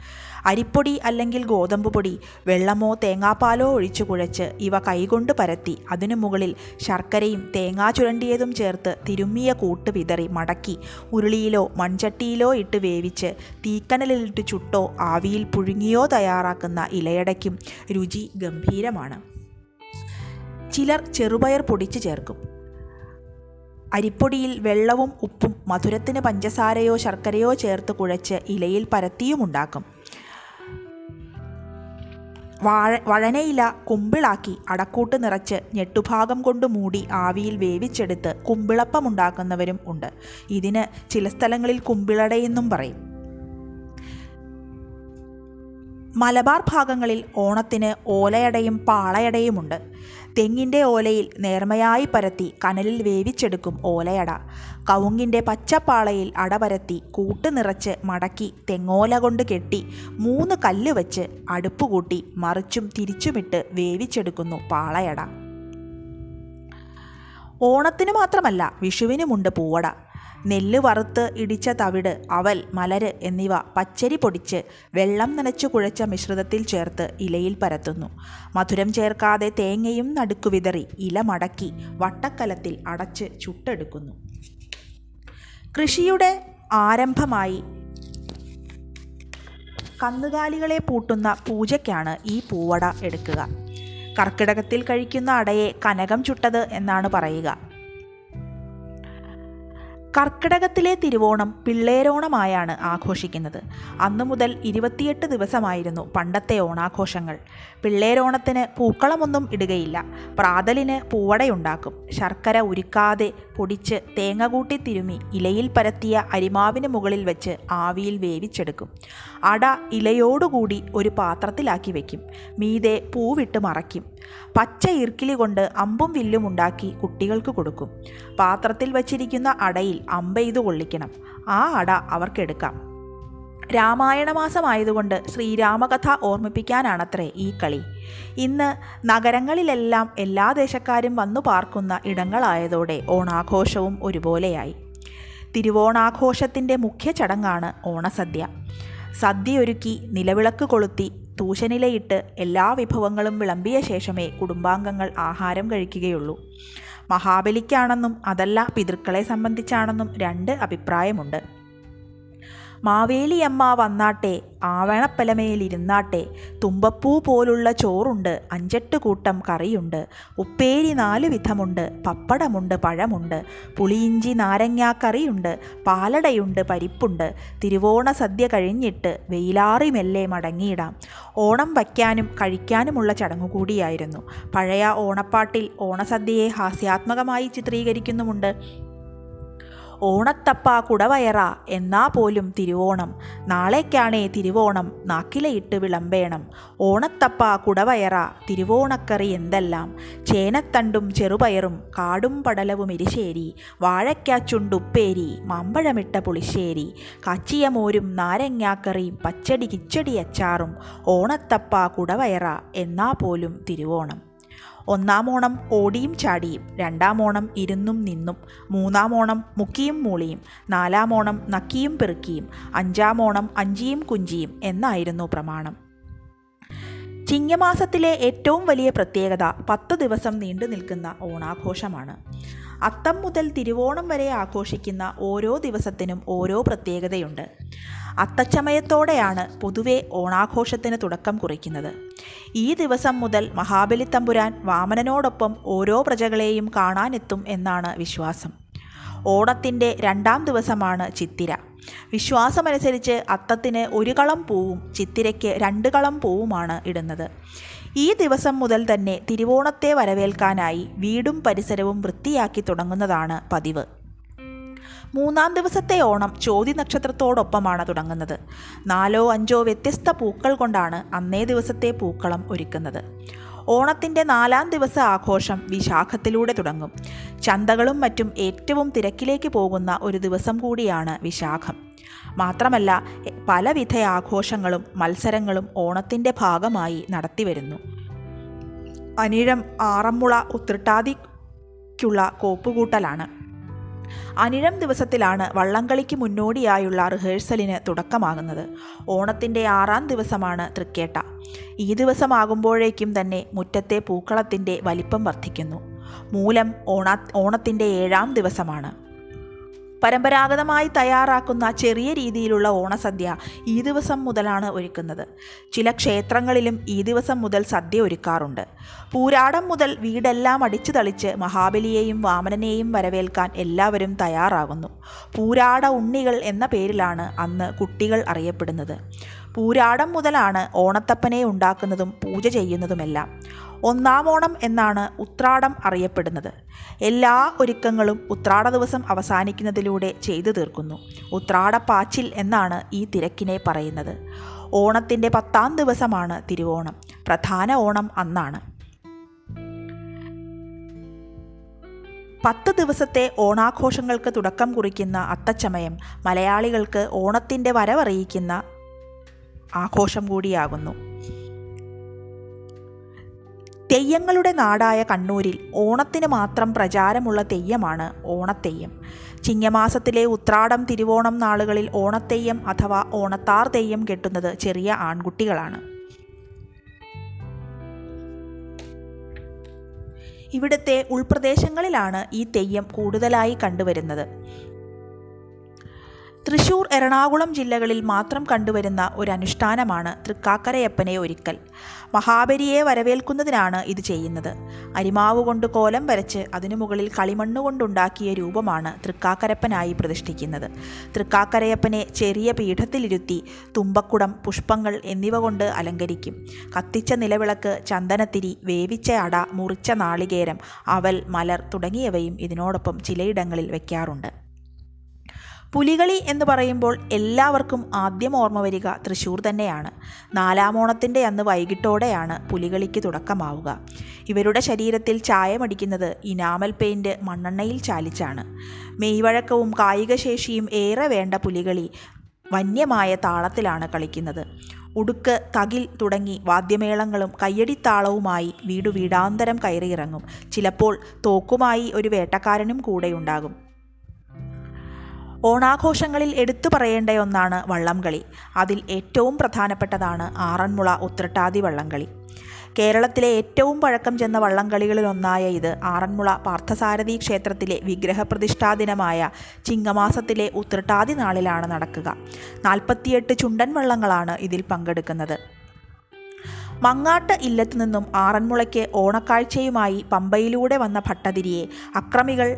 അരിപ്പൊടി അല്ലെങ്കിൽ ഗോതമ്പ് പൊടി വെള്ളമോ തേങ്ങാപ്പാലോ ഒഴിച്ചു കുഴച്ച് ഇവ കൈകൊണ്ട് പരത്തി. അതിനു മുകളിൽ ശർക്കരയും തേങ്ങാ ചുരണ്ടിയതും ചേർത്ത് തിരുമ്മിയ കൂട്ട് വിതറി മടക്കി. ഉരുളിയിലോ മൺചട്ടിയിലോ ഇട്ട് വേവിച്ച് തീക്കനലിലിട്ട് ചുട്ടോ ആവിയിൽ പുഴുങ്ങിയോ തയ്യാറാക്കുന്ന ഇലയടയ്ക്കും. രുചി ഗംഭീരമാണ്. ചിലർ ചെറുപയർ പൊടിച്ച് ചേർക്കും. അരിപ്പൊടിയിൽ വെള്ളവും ഉപ്പും മധുരത്തിന് പഞ്ചസാരയോ ശർക്കരയോ ചേർത്ത് കുഴച്ച് ഇലയിൽ പരത്തിയുമുണ്ടാക്കും വാഴ വഴനയില കുമ്പിളാക്കി അടക്കൂട്ട് നിറച്ച് ഞെട്ടുഭാഗം കൊണ്ട് മൂടി ആവിയിൽ വേവിച്ചെടുത്ത് കുമ്പിളപ്പമുണ്ടാക്കുന്നവരും ഉണ്ട്. ഇതിന് ചില സ്ഥലങ്ങളിൽ കുമ്പിളടയെന്നും പറയും. മലബാർ ഭാഗങ്ങളിൽ ഓണത്തിന് ഓലയടയും പാളയടയുമുണ്ട് തെങ്ങിന്റെ ഓലയിൽ നേർമയായി പരത്തി കനലിൽ വേവിച്ചെടുക്കും ഓലയട. കവുങ്ങിന്റെ പച്ചപ്പാളയിൽ അട പരത്തി കൂട്ട് നിറച്ച് മടക്കി തെങ്ങോല കൊണ്ട് കെട്ടി മൂന്ന് കല്ല് വെച്ച് അടുപ്പ് കൂട്ടി മറിച്ചും തിരിച്ചുമിട്ട് വേവിച്ചെടുക്കുന്നു പാളയട. ഓണത്തിന് മാത്രമല്ല വിഷുവിനുമുണ്ട് പൂവട. നെല്ല് വറുത്ത് ഇടിച്ച തവിട് അവൽ മലര് എന്നിവ പച്ചരി പൊടിച്ച് വെള്ളം നനച്ചു കുഴച്ച മിശ്രിതത്തിൽ ചേർത്ത് ഇലയിൽ പരത്തുന്നു. മധുരം ചേർക്കാതെ തേങ്ങയും നടുക്കു വിതറി ഇല മടക്കി വട്ടക്കലത്തിൽ അടച്ച് ചുട്ടെടുക്കുന്നു. കൃഷിയുടെ ആരംഭമായി കന്നുകാലികളെ പൂട്ടുന്ന പൂജയ്ക്കാണ് ഈ പൂവട എടുക്കുക. കർക്കിടകത്തിൽ കഴിക്കുന്ന അടയെ കനകം ചുട്ടത് എന്നാണ് പറയുക. കർക്കിടകത്തിലെ തിരുവോണം പിള്ളേരോണമായാണ് ആഘോഷിക്കുന്നത്. അന്നു മുതൽ ഇരുപത്തിയെട്ട് ദിവസമായിരുന്നു പണ്ടത്തെ ഓണാഘോഷങ്ങൾ. പിള്ളേരോണത്തിന് പൂക്കളമൊന്നും ഇടുകയില്ല. പ്രാതലിന് പൂവടയുണ്ടാക്കും. ശർക്കര ഉരുക്കാതെ പൊടിച്ച് തേങ്ങ കൂട്ടി തിരുമി ഇലയിൽ പരത്തിയ അരിമാവിന് മുകളിൽ വെച്ച് ആവിയിൽ വേവിച്ചെടുക്കും. അട ഇലയോടുകൂടി ഒരു പാത്രത്തിലാക്കി വയ്ക്കും മീതെ പൂവിട്ട് മറയ്ക്കും. പച്ച ഇർക്കിലി കൊണ്ട് അമ്പും വില്ലും ഉണ്ടാക്കി കുട്ടികൾക്ക് കൊടുക്കും. പാത്രത്തിൽ വച്ചിരിക്കുന്ന അടയിൽ അമ്പെയ്തു കൊള്ളിക്കണം. ആ അട അവർക്കെടുക്കാം രാമായണ മാസമായതുകൊണ്ട് ശ്രീരാമകഥ ഓർമ്മിപ്പിക്കാനാണത്രേ ഈ കളി. ഇന്ന് നഗരങ്ങളിലെല്ലാം എല്ലാ ദേശക്കാരും വന്നു പാർക്കുന്ന ഇടങ്ങളായതോടെ ഓണാഘോഷവും ഒരുപോലെയായി. തിരുവോണാഘോഷത്തിന്റെ മുഖ്യ ചടങ്ങാണ് ഓണസദ്യ. സദ്യയൊരുക്കി നിലവിളക്ക് കൊളുത്തി തൂശനിലയിട്ട് എല്ലാ വിഭവങ്ങളും വിളമ്പിയ ശേഷമേ കുടുംബാംഗങ്ങൾ ആഹാരം കഴിക്കുകയുള്ളൂ. മഹാബലിക്കാണെന്നും അതല്ല പിതൃക്കളെ സംബന്ധിച്ചാണെന്നും രണ്ട് അഭിപ്രായമുണ്ട്. മാവേലിയമ്മ വന്നാട്ടെ ആവണപ്പലമേലിരുന്നാട്ടെ തുമ്പപ്പൂ പോലുള്ള ചോറുണ്ട് അഞ്ചെട്ട് കൂട്ടം കറിയുണ്ട് ഉപ്പേരി നാല് വിധമുണ്ട് പപ്പടമുണ്ട് പഴമുണ്ട് പുളിയിഞ്ചി നാരങ്ങാക്കറിയുണ്ട് പാലടയുണ്ട് പരിപ്പുണ്ട് തിരുവോണ സദ്യ കഴിഞ്ഞിട്ട് വെയിലാറി മെല്ലെ മടങ്ങിയിടാം. ഓണം വയ്ക്കാനും കഴിക്കാനുമുള്ള ചടങ്ങുകൂടിയായിരുന്നു. പഴയ ഓണപ്പാട്ടിൽ ഓണസദ്യയെ ഹാസ്യാത്മകമായി ചിത്രീകരിക്കുന്നുമുണ്ട്. ഓണത്തപ്പ കുടവയറ എന്നാ പോലും തിരുവോണം. നാളേക്കാണേ തിരുവോണം നാക്കിലയിട്ട് വിളമ്പേണം. ഓണത്തപ്പ കുടവയറ തിരുവോണക്കറി എന്തെല്ലാം? ചേനത്തണ്ടും ചെറുപയറും കാടും പടലവും എരിശ്ശേരി വാഴയ്ക്കാച്ചുണ്ടുപ്പേരി മാമ്പഴമിട്ട പുളിശ്ശേരി കാച്ചിയ മോരും നാരങ്ങാക്കറിയും പച്ചടി കിച്ചടി അച്ചാറും ഓണത്തപ്പ കുടവയറ എന്നാ പോലും തിരുവോണം. ഒന്നാം ഓണം ഓടിയും ചാടിയും രണ്ടാം ഓണം ഇരുന്നും നിന്നും മൂന്നാം ഓണം മുക്കിയും മൂളിയും നാലാം ഓണം നക്കിയും പെറുക്കിയും അഞ്ചാം ഓണം അഞ്ചിയും കുഞ്ചിയും എന്നായിരുന്നു പ്രമാണം. ചിങ്ങമാസത്തിലെ ഏറ്റവും വലിയ പ്രത്യേകത പത്ത് ദിവസം നീണ്ടു നിൽക്കുന്ന ഓണാഘോഷമാണ്. അത്തം മുതൽ തിരുവോണം വരെ ആഘോഷിക്കുന്ന ഓരോ ദിവസത്തിനും ഓരോ പ്രത്യേകതയുണ്ട്. അത്തച്ചമയത്തോടെയാണ് പൊതുവെ ഓണാഘോഷത്തിന് തുടക്കം കുറിക്കുന്നത്. ഈ ദിവസം മുതൽ മഹാബലി തമ്പുരാൻ വാമനനോടൊപ്പം ഓരോ പ്രജകളെയും കാണാനെത്തും എന്നാണ് വിശ്വാസം. ഓണത്തിന്റെ രണ്ടാം ദിവസമാണ് ചിത്തിര. വിശ്വാസമനുസരിച്ച് അത്തത്തിന് ഒരു കളം പൂവും ചിത്തിരയ്ക്ക് രണ്ട് കളം പൂവുമാണ് ഇടുന്നത്. ഈ ദിവസം മുതൽ തന്നെ തിരുവോണത്തെ വരവേൽക്കാനായി വീടും പരിസരവും വൃത്തിയാക്കി തുടങ്ങുന്നതാണ് പതിവ്. മൂന്നാം ദിവസത്തെ ഓണം ചോതി നക്ഷത്രത്തോടൊപ്പമാണ് തുടങ്ങുന്നത്. നാലോ അഞ്ചോ വ്യത്യസ്ത പൂക്കൾ കൊണ്ടാണ് അന്നേ ദിവസത്തെ പൂക്കളം ഒരുക്കുന്നത്. ഓണത്തിന്റെ നാലാം ദിവസ ആഘോഷം വിശാഖത്തിലൂടെ തുടങ്ങും. ചന്തകളും മറ്റും ഏറ്റവും തിരക്കിലേക്ക് പോകുന്ന ഒരു ദിവസം കൂടിയാണ് വിശാഖം. മാത്രമല്ല പലവിധ ആഘോഷങ്ങളും മത്സരങ്ങളും ഓണത്തിന്റെ ഭാഗമായി നടത്തിവരുന്നു അനിഴം ആറന്മുള ഉത്രട്ടാതിക്കുള്ള കോപ്പുകൂട്ടലാണ്. അനിഴം ദിവസത്തിലാണ് വള്ളംകളിക്ക് മുന്നോടിയായുള്ള റിഹേഴ്സലിന് തുടക്കമാകുന്നത്. ഓണത്തിന്റെ ആറാം ദിവസമാണ് തൃക്കേട്ട. ഈ ദിവസമാകുമ്പോഴേക്കും തന്നെ മുറ്റത്തെ പൂക്കളത്തിന്റെ വലിപ്പം വർദ്ധിക്കുന്നു. മൂലം ഓണ ഓണത്തിന്റെ ഏഴാം ദിവസമാണ്. പരമ്പരാഗതമായി തയ്യാറാക്കുന്ന ചെറിയ രീതിയിലുള്ള ഓണസദ്യ ഈ ദിവസം മുതലാണ് ഒരുക്കുന്നത്. ചില ക്ഷേത്രങ്ങളിലും ഈ ദിവസം മുതൽ സദ്യ ഒരുക്കാറുണ്ട്. പൂരാടം മുതൽ വീടെല്ലാം അടിച്ചു തളിച്ച് മഹാബലിയെയും വാമനനെയും വരവേൽക്കാൻ എല്ലാവരും തയ്യാറാകുന്നു. പൂരാട ഉണ്ണികൾ എന്ന പേരിലാണ് അന്ന് കുട്ടികൾ അറിയപ്പെടുന്നത്. പൂരാടം മുതലാണ് ഓണത്തപ്പനെ ഉണ്ടാക്കുന്നതും പൂജ ചെയ്യുന്നതുമെല്ലാം. ഒന്നാം ഓണം എന്നാണ് ഉത്രാടം അറിയപ്പെടുന്നത്. എല്ലാ ഒരുക്കങ്ങളും ഉത്രാട ദിവസം അവസാനിക്കുന്നതിലൂടെ ചെയ്തു തീർക്കുന്നു. ഉത്രാടപ്പാച്ചിൽ എന്നാണ് ഈ തിരക്കിനെ പറയുന്നത്. ഓണത്തിന്റെ പത്താം ദിവസമാണ് തിരുവോണം. പ്രധാന ഓണം അന്നാണ്. പത്ത് ദിവസത്തെ ഓണാഘോഷങ്ങൾക്ക് തുടക്കം കുറിക്കുന്ന അത്തച്ചമയം മലയാളികൾക്ക് ഓണത്തിന്റെ വരവറിയിക്കുന്ന ആഘോഷം കൂടിയാകുന്നു. തെയ്യങ്ങളുടെ നാടായ കണ്ണൂരിൽ ഓണത്തിന് മാത്രം പ്രചാരമുള്ള തെയ്യമാണ് ഓണത്തെയ്യം. ചിങ്ങമാസത്തിലെ ഉത്രാടം തിരുവോണം നാളുകളിൽ ഓണത്തെയ്യം അഥവാ ഓണത്താർ തെയ്യം കെട്ടുന്നത് ചെറിയ ആൺകുട്ടികളാണ്. ഇവിടുത്തെ ഉൾപ്രദേശങ്ങളിലാണ് ഈ തെയ്യം കൂടുതലായി കണ്ടുവരുന്നത്. തൃശൂർ എറണാകുളം ജില്ലകളിൽ മാത്രം കണ്ടുവരുന്ന ഒരു അനുഷ്ഠാനമാണ് തൃക്കാക്കരയപ്പനെ ഒരുക്കൽ. മഹാബലിയെ വരവേൽക്കുന്നതിനാണ് ഇത് ചെയ്യുന്നത്. അരിമാവ് കൊണ്ട് കോലം വരച്ച് അതിനു മുകളിൽ കളിമണ്ണ് കൊണ്ടുണ്ടാക്കിയ രൂപമാണ് തൃക്കാക്കരപ്പനായി പ്രതിഷ്ഠിക്കുന്നത്. തൃക്കാക്കരയപ്പനെ ചെറിയ പീഠത്തിലിരുത്തി തുമ്പക്കുടം പുഷ്പങ്ങൾ എന്നിവ കൊണ്ട് അലങ്കരിക്കും. കത്തിച്ച നിലവിളക്ക് ചന്ദനത്തിരി വേവിച്ച അട മുറിച്ച നാളികേരം അവൽ മലർ തുടങ്ങിയവയും ഇതിനോടൊപ്പം ചിലയിടങ്ങളിൽ വയ്ക്കാറുണ്ട് പുലികളി എന്ന് പറയുമ്പോൾ എല്ലാവർക്കും ആദ്യം ഓർമ്മ വരിക തൃശ്ശൂർ തന്നെയാണ്. നാലാമോണത്തിന്റെ അന്ന് വൈകിട്ടോടെയാണ് പുലികളിക്ക് തുടക്കമാവുക. ഇവരുടെ ശരീരത്തിൽ ചായമടിക്കുന്നത് ഇനാമൽ പെയിന്റ് മണ്ണെണ്ണയിൽ ചാലിച്ചാണ്. മെയ്വഴക്കവും കായികശേഷിയും ഏറെ വേണ്ട പുലികളി വന്യമായ താളത്തിലാണ് കളിക്കുന്നത്. ഉടുക്ക് തകിൽ തുടങ്ങി വാദ്യമേളങ്ങളും കയ്യടിത്താളവുമായി വീടു വീടാന്തരം കയറിയിറങ്ങും. ചിലപ്പോൾ തോക്കുമായി ഒരു വേട്ടക്കാരനും കൂടെയുണ്ടാകും. ഓണാഘോഷങ്ങളിൽ എടുത്തു പറയേണ്ട ഒന്നാണ് വള്ളംകളി. അതിൽ ഏറ്റവും പ്രധാനപ്പെട്ടതാണ് ആറന്മുള ഉത്രട്ടാതി വള്ളംകളി. കേരളത്തിലെ ഏറ്റവും പഴക്കം ചെന്ന വള്ളംകളികളിലൊന്നായ ഇത് ആറന്മുള പാർത്ഥസാരഥി ക്ഷേത്രത്തിലെ വിഗ്രഹപ്രതിഷ്ഠാ ദിനമായ ചിങ്ങമാസത്തിലെ ഉത്രട്ടാതി നാളിലാണ് നടക്കുക. നാൽപ്പത്തിയെട്ട് ചുണ്ടൻ വള്ളങ്ങളാണ് ഇതിൽ പങ്കെടുക്കുന്നത്. മങ്ങാട്ട് ഇല്ലത്തു നിന്നും ആറന്മുളയ്ക്ക് ഓണക്കാഴ്ചയുമായി പമ്പയിലൂടെ വന്ന ഭട്ടതിരിയെ അക്രമികൾ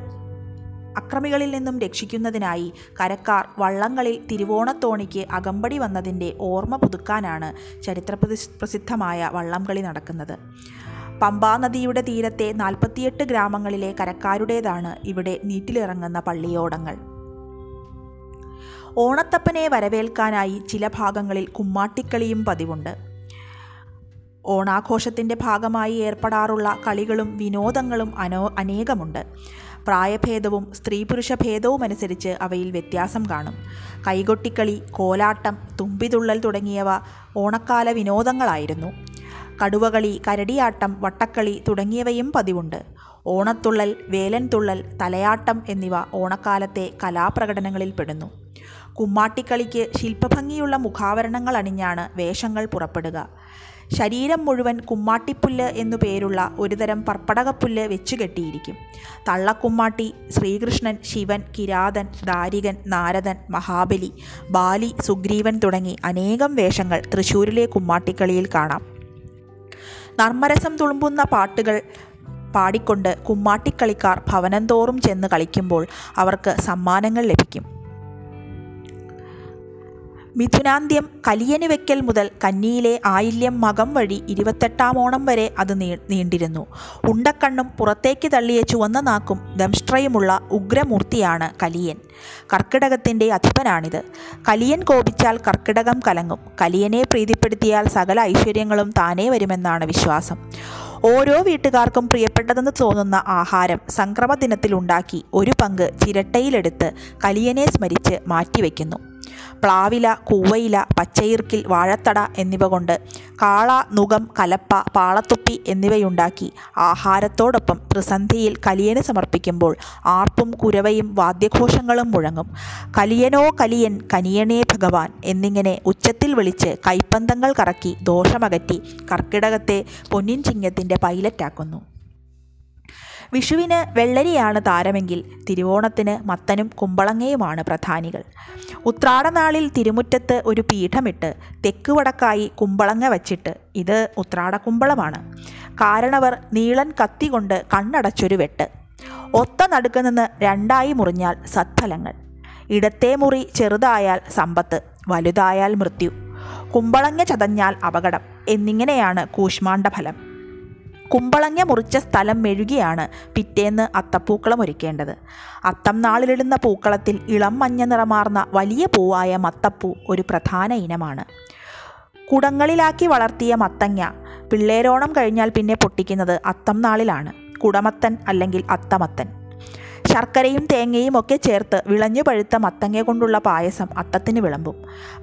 അക്രമികളിൽ നിന്നും രക്ഷിക്കുന്നതിനായി കരക്കാർ വള്ളങ്ങളിൽ തിരുവോണത്തോണിക്ക് അകമ്പടി വന്നതിന്റെ ഓർമ്മ പുതുക്കാനാണ് ചരിത്ര പ്രസിദ്ധമായ വള്ളംകളി നടക്കുന്നത്. പമ്പാനദിയുടെ തീരത്തെ നാൽപ്പത്തിയെട്ട് ഗ്രാമങ്ങളിലെ കരക്കാരുടേതാണ് ഇവിടെ നീറ്റിലിറങ്ങുന്ന പള്ളിയോടങ്ങൾ. ഓണത്തപ്പനെ വരവേൽക്കാനായി ചില ഭാഗങ്ങളിൽ കുമ്മാട്ടിക്കളിയും പതിവുണ്ട്. ഓണാഘോഷത്തിന്റെ ഭാഗമായി ഏർപ്പെടാറുള്ള കളികളും വിനോദങ്ങളും അനോ അനേകമുണ്ട്. പ്രായഭേദവും സ്ത്രീ പുരുഷ ഭേദവും അനുസരിച്ച് അവയിൽ വ്യത്യാസം കാണും. കൈകൊട്ടിക്കളി കോലാട്ടം തുമ്പിതുള്ളൽ തുടങ്ങിയവ ഓണക്കാല വിനോദങ്ങളായിരുന്നു. കടുവകളി കരടിയാട്ടം വട്ടക്കളി തുടങ്ങിയവയും പതിവുണ്ട്. ഓണത്തുള്ളൽ വേലൻ തുള്ളൽ തലയാട്ടം എന്നിവ ഓണക്കാലത്തെ കലാപ്രകടനങ്ങളിൽ പെടുന്നു. കുമ്മാട്ടിക്കളിക്ക് ശില്പഭംഗിയുള്ള മുഖാവരണങ്ങൾ അണിഞ്ഞാണ് വേഷങ്ങൾ പുറപ്പെടുക. ശരീരം മുഴുവൻ കുമ്മാട്ടിപ്പുല്ല് എന്നു പേരുള്ള ഒരുതരം പർപ്പടകപ്പുല്ല് വെച്ചുകെട്ടിയിരിക്കും തള്ളക്കുമ്മാട്ടി ശ്രീകൃഷ്ണൻ ശിവൻ കിരാതൻ ദാരികൻ നാരദൻ മഹാബലി ബാലി സുഗ്രീവൻ തുടങ്ങി അനേകം വേഷങ്ങൾ തൃശ്ശൂരിലെ കുമ്മാട്ടിക്കളിയിൽ കാണാം. നർമ്മരസം തുളുമ്പുന്ന പാട്ടുകൾ പാടിക്കൊണ്ട് കുമ്മാട്ടിക്കളിക്കാർ ഭവനം തോറും ചെന്ന് കളിക്കുമ്പോൾ അവർക്ക് സമ്മാനങ്ങൾ ലഭിക്കും. മിഥുനാന്ത്യം കലിയന് വെക്കൽ മുതൽ കന്നിയിലെ ആയില്യം മകം വഴി ഇരുപത്തെട്ടാം ഓണം വരെ അത് നീണ്ടിരുന്നു. ഉണ്ടക്കണ്ണും പുറത്തേക്ക് തള്ളിയ ചുവന്ന നാക്കും ദംഷ്ട്രയുമുള്ള ഉഗ്രമൂർത്തിയാണ് കലിയൻ. കർക്കിടകത്തിന്റെ അധിപനാണിത്. കലിയൻ കോപിച്ചാൽ കർക്കിടകം കലങ്ങും. കലിയനെ പ്രീതിപ്പെടുത്തിയാൽ സകല ഐശ്വര്യങ്ങളും താനേ വരുമെന്നാണ് വിശ്വാസം. ഓരോ വീട്ടുകാർക്കും പ്രിയപ്പെട്ടതെന്ന് തോന്നുന്ന ആഹാരം സംക്രമദിനത്തിലുണ്ടാക്കി ഒരു പങ്ക് ചിരട്ടയിലെടുത്ത് കലിയനെ സ്മരിച്ച് മാറ്റിവെക്കുന്നു. പ്ലാവില കൂവയില പച്ചയിർക്കിൽ വാഴത്തട എന്നിവ കൊണ്ട് കാള നുകം കലപ്പ പാളത്തുപ്പി എന്നിവയുണ്ടാക്കി ആഹാരത്തോടൊപ്പം ത്രിസന്ധിയിൽ കലിയന് സമർപ്പിക്കുമ്പോൾ ആർപ്പും കുരവയും വാദ്യഘോഷങ്ങളും മുഴങ്ങും. കലിയനോ കലിയൻ കനിയനേ ഭഗവാൻ എന്നിങ്ങനെ ഉച്ചത്തിൽ വിളിച്ച് കൈപ്പന്തങ്ങൾ കറക്കി ദോഷമകറ്റി കർക്കിടകത്തെ പൊന്നിൻ ചിങ്ങത്തിന്റെ പൈലറ്റാക്കുന്നു. വിഷുവിന് വെള്ളരിയാണ് താരമെങ്കിൽ തിരുവോണത്തിന് മത്തനും കുമ്പളങ്ങയുമാണ് പ്രധാനികൾ. ഉത്രാടനാളിൽ തിരുമുറ്റത്ത് ഒരു പീഠമിട്ട് തെക്കുവടക്കായി കുമ്പളങ്ങ വച്ചിട്ട് ഇത് ഉത്രാടക്കുമ്പളമാണ് കാരണവർ നീളൻ കത്തി കൊണ്ട് കണ്ണടച്ചൊരു വെട്ട്. ഒത്ത നടുക്ക് നിന്ന് രണ്ടായി മുറിഞ്ഞാൽ സത്ഫലങ്ങൾ ഇടത്തെ മുറി ചെറുതായാൽ സമ്പത്ത് വലുതായാൽ മൃത്യു. കുമ്പളങ്ങ ചതഞ്ഞാൽ അപകടം എന്നിങ്ങനെയാണ് കൂഷ്മാണ്ഡ ഫലം കുമ്പളങ്ങ മുറിച്ച സ്ഥലം മെഴുകിയാണ് പിറ്റേന്ന് അത്തപ്പൂക്കളം ഒരുക്കേണ്ടത്. അത്തം നാളിലിടുന്ന പൂക്കളത്തിൽ ഇളം മഞ്ഞ നിറമാർന്ന വലിയ പൂവായ മത്തപ്പൂ ഒരു പ്രധാന ഇനമാണ്. കുടങ്ങളിലാക്കി വളർത്തിയ മത്തങ്ങ പിള്ളേരോണം കഴിഞ്ഞാൽ പിന്നെ പൊട്ടിക്കുന്നത് അത്തം നാളിലാണ്. കുടമത്തൻ അല്ലെങ്കിൽ അത്തമത്തൻ. ശർക്കരയും തേങ്ങയും ഒക്കെ ചേർത്ത് വിളഞ്ഞു പഴുത്ത മത്തങ്ങ കൊണ്ടുള്ള പായസം അത്തത്തിന് വിളമ്പും.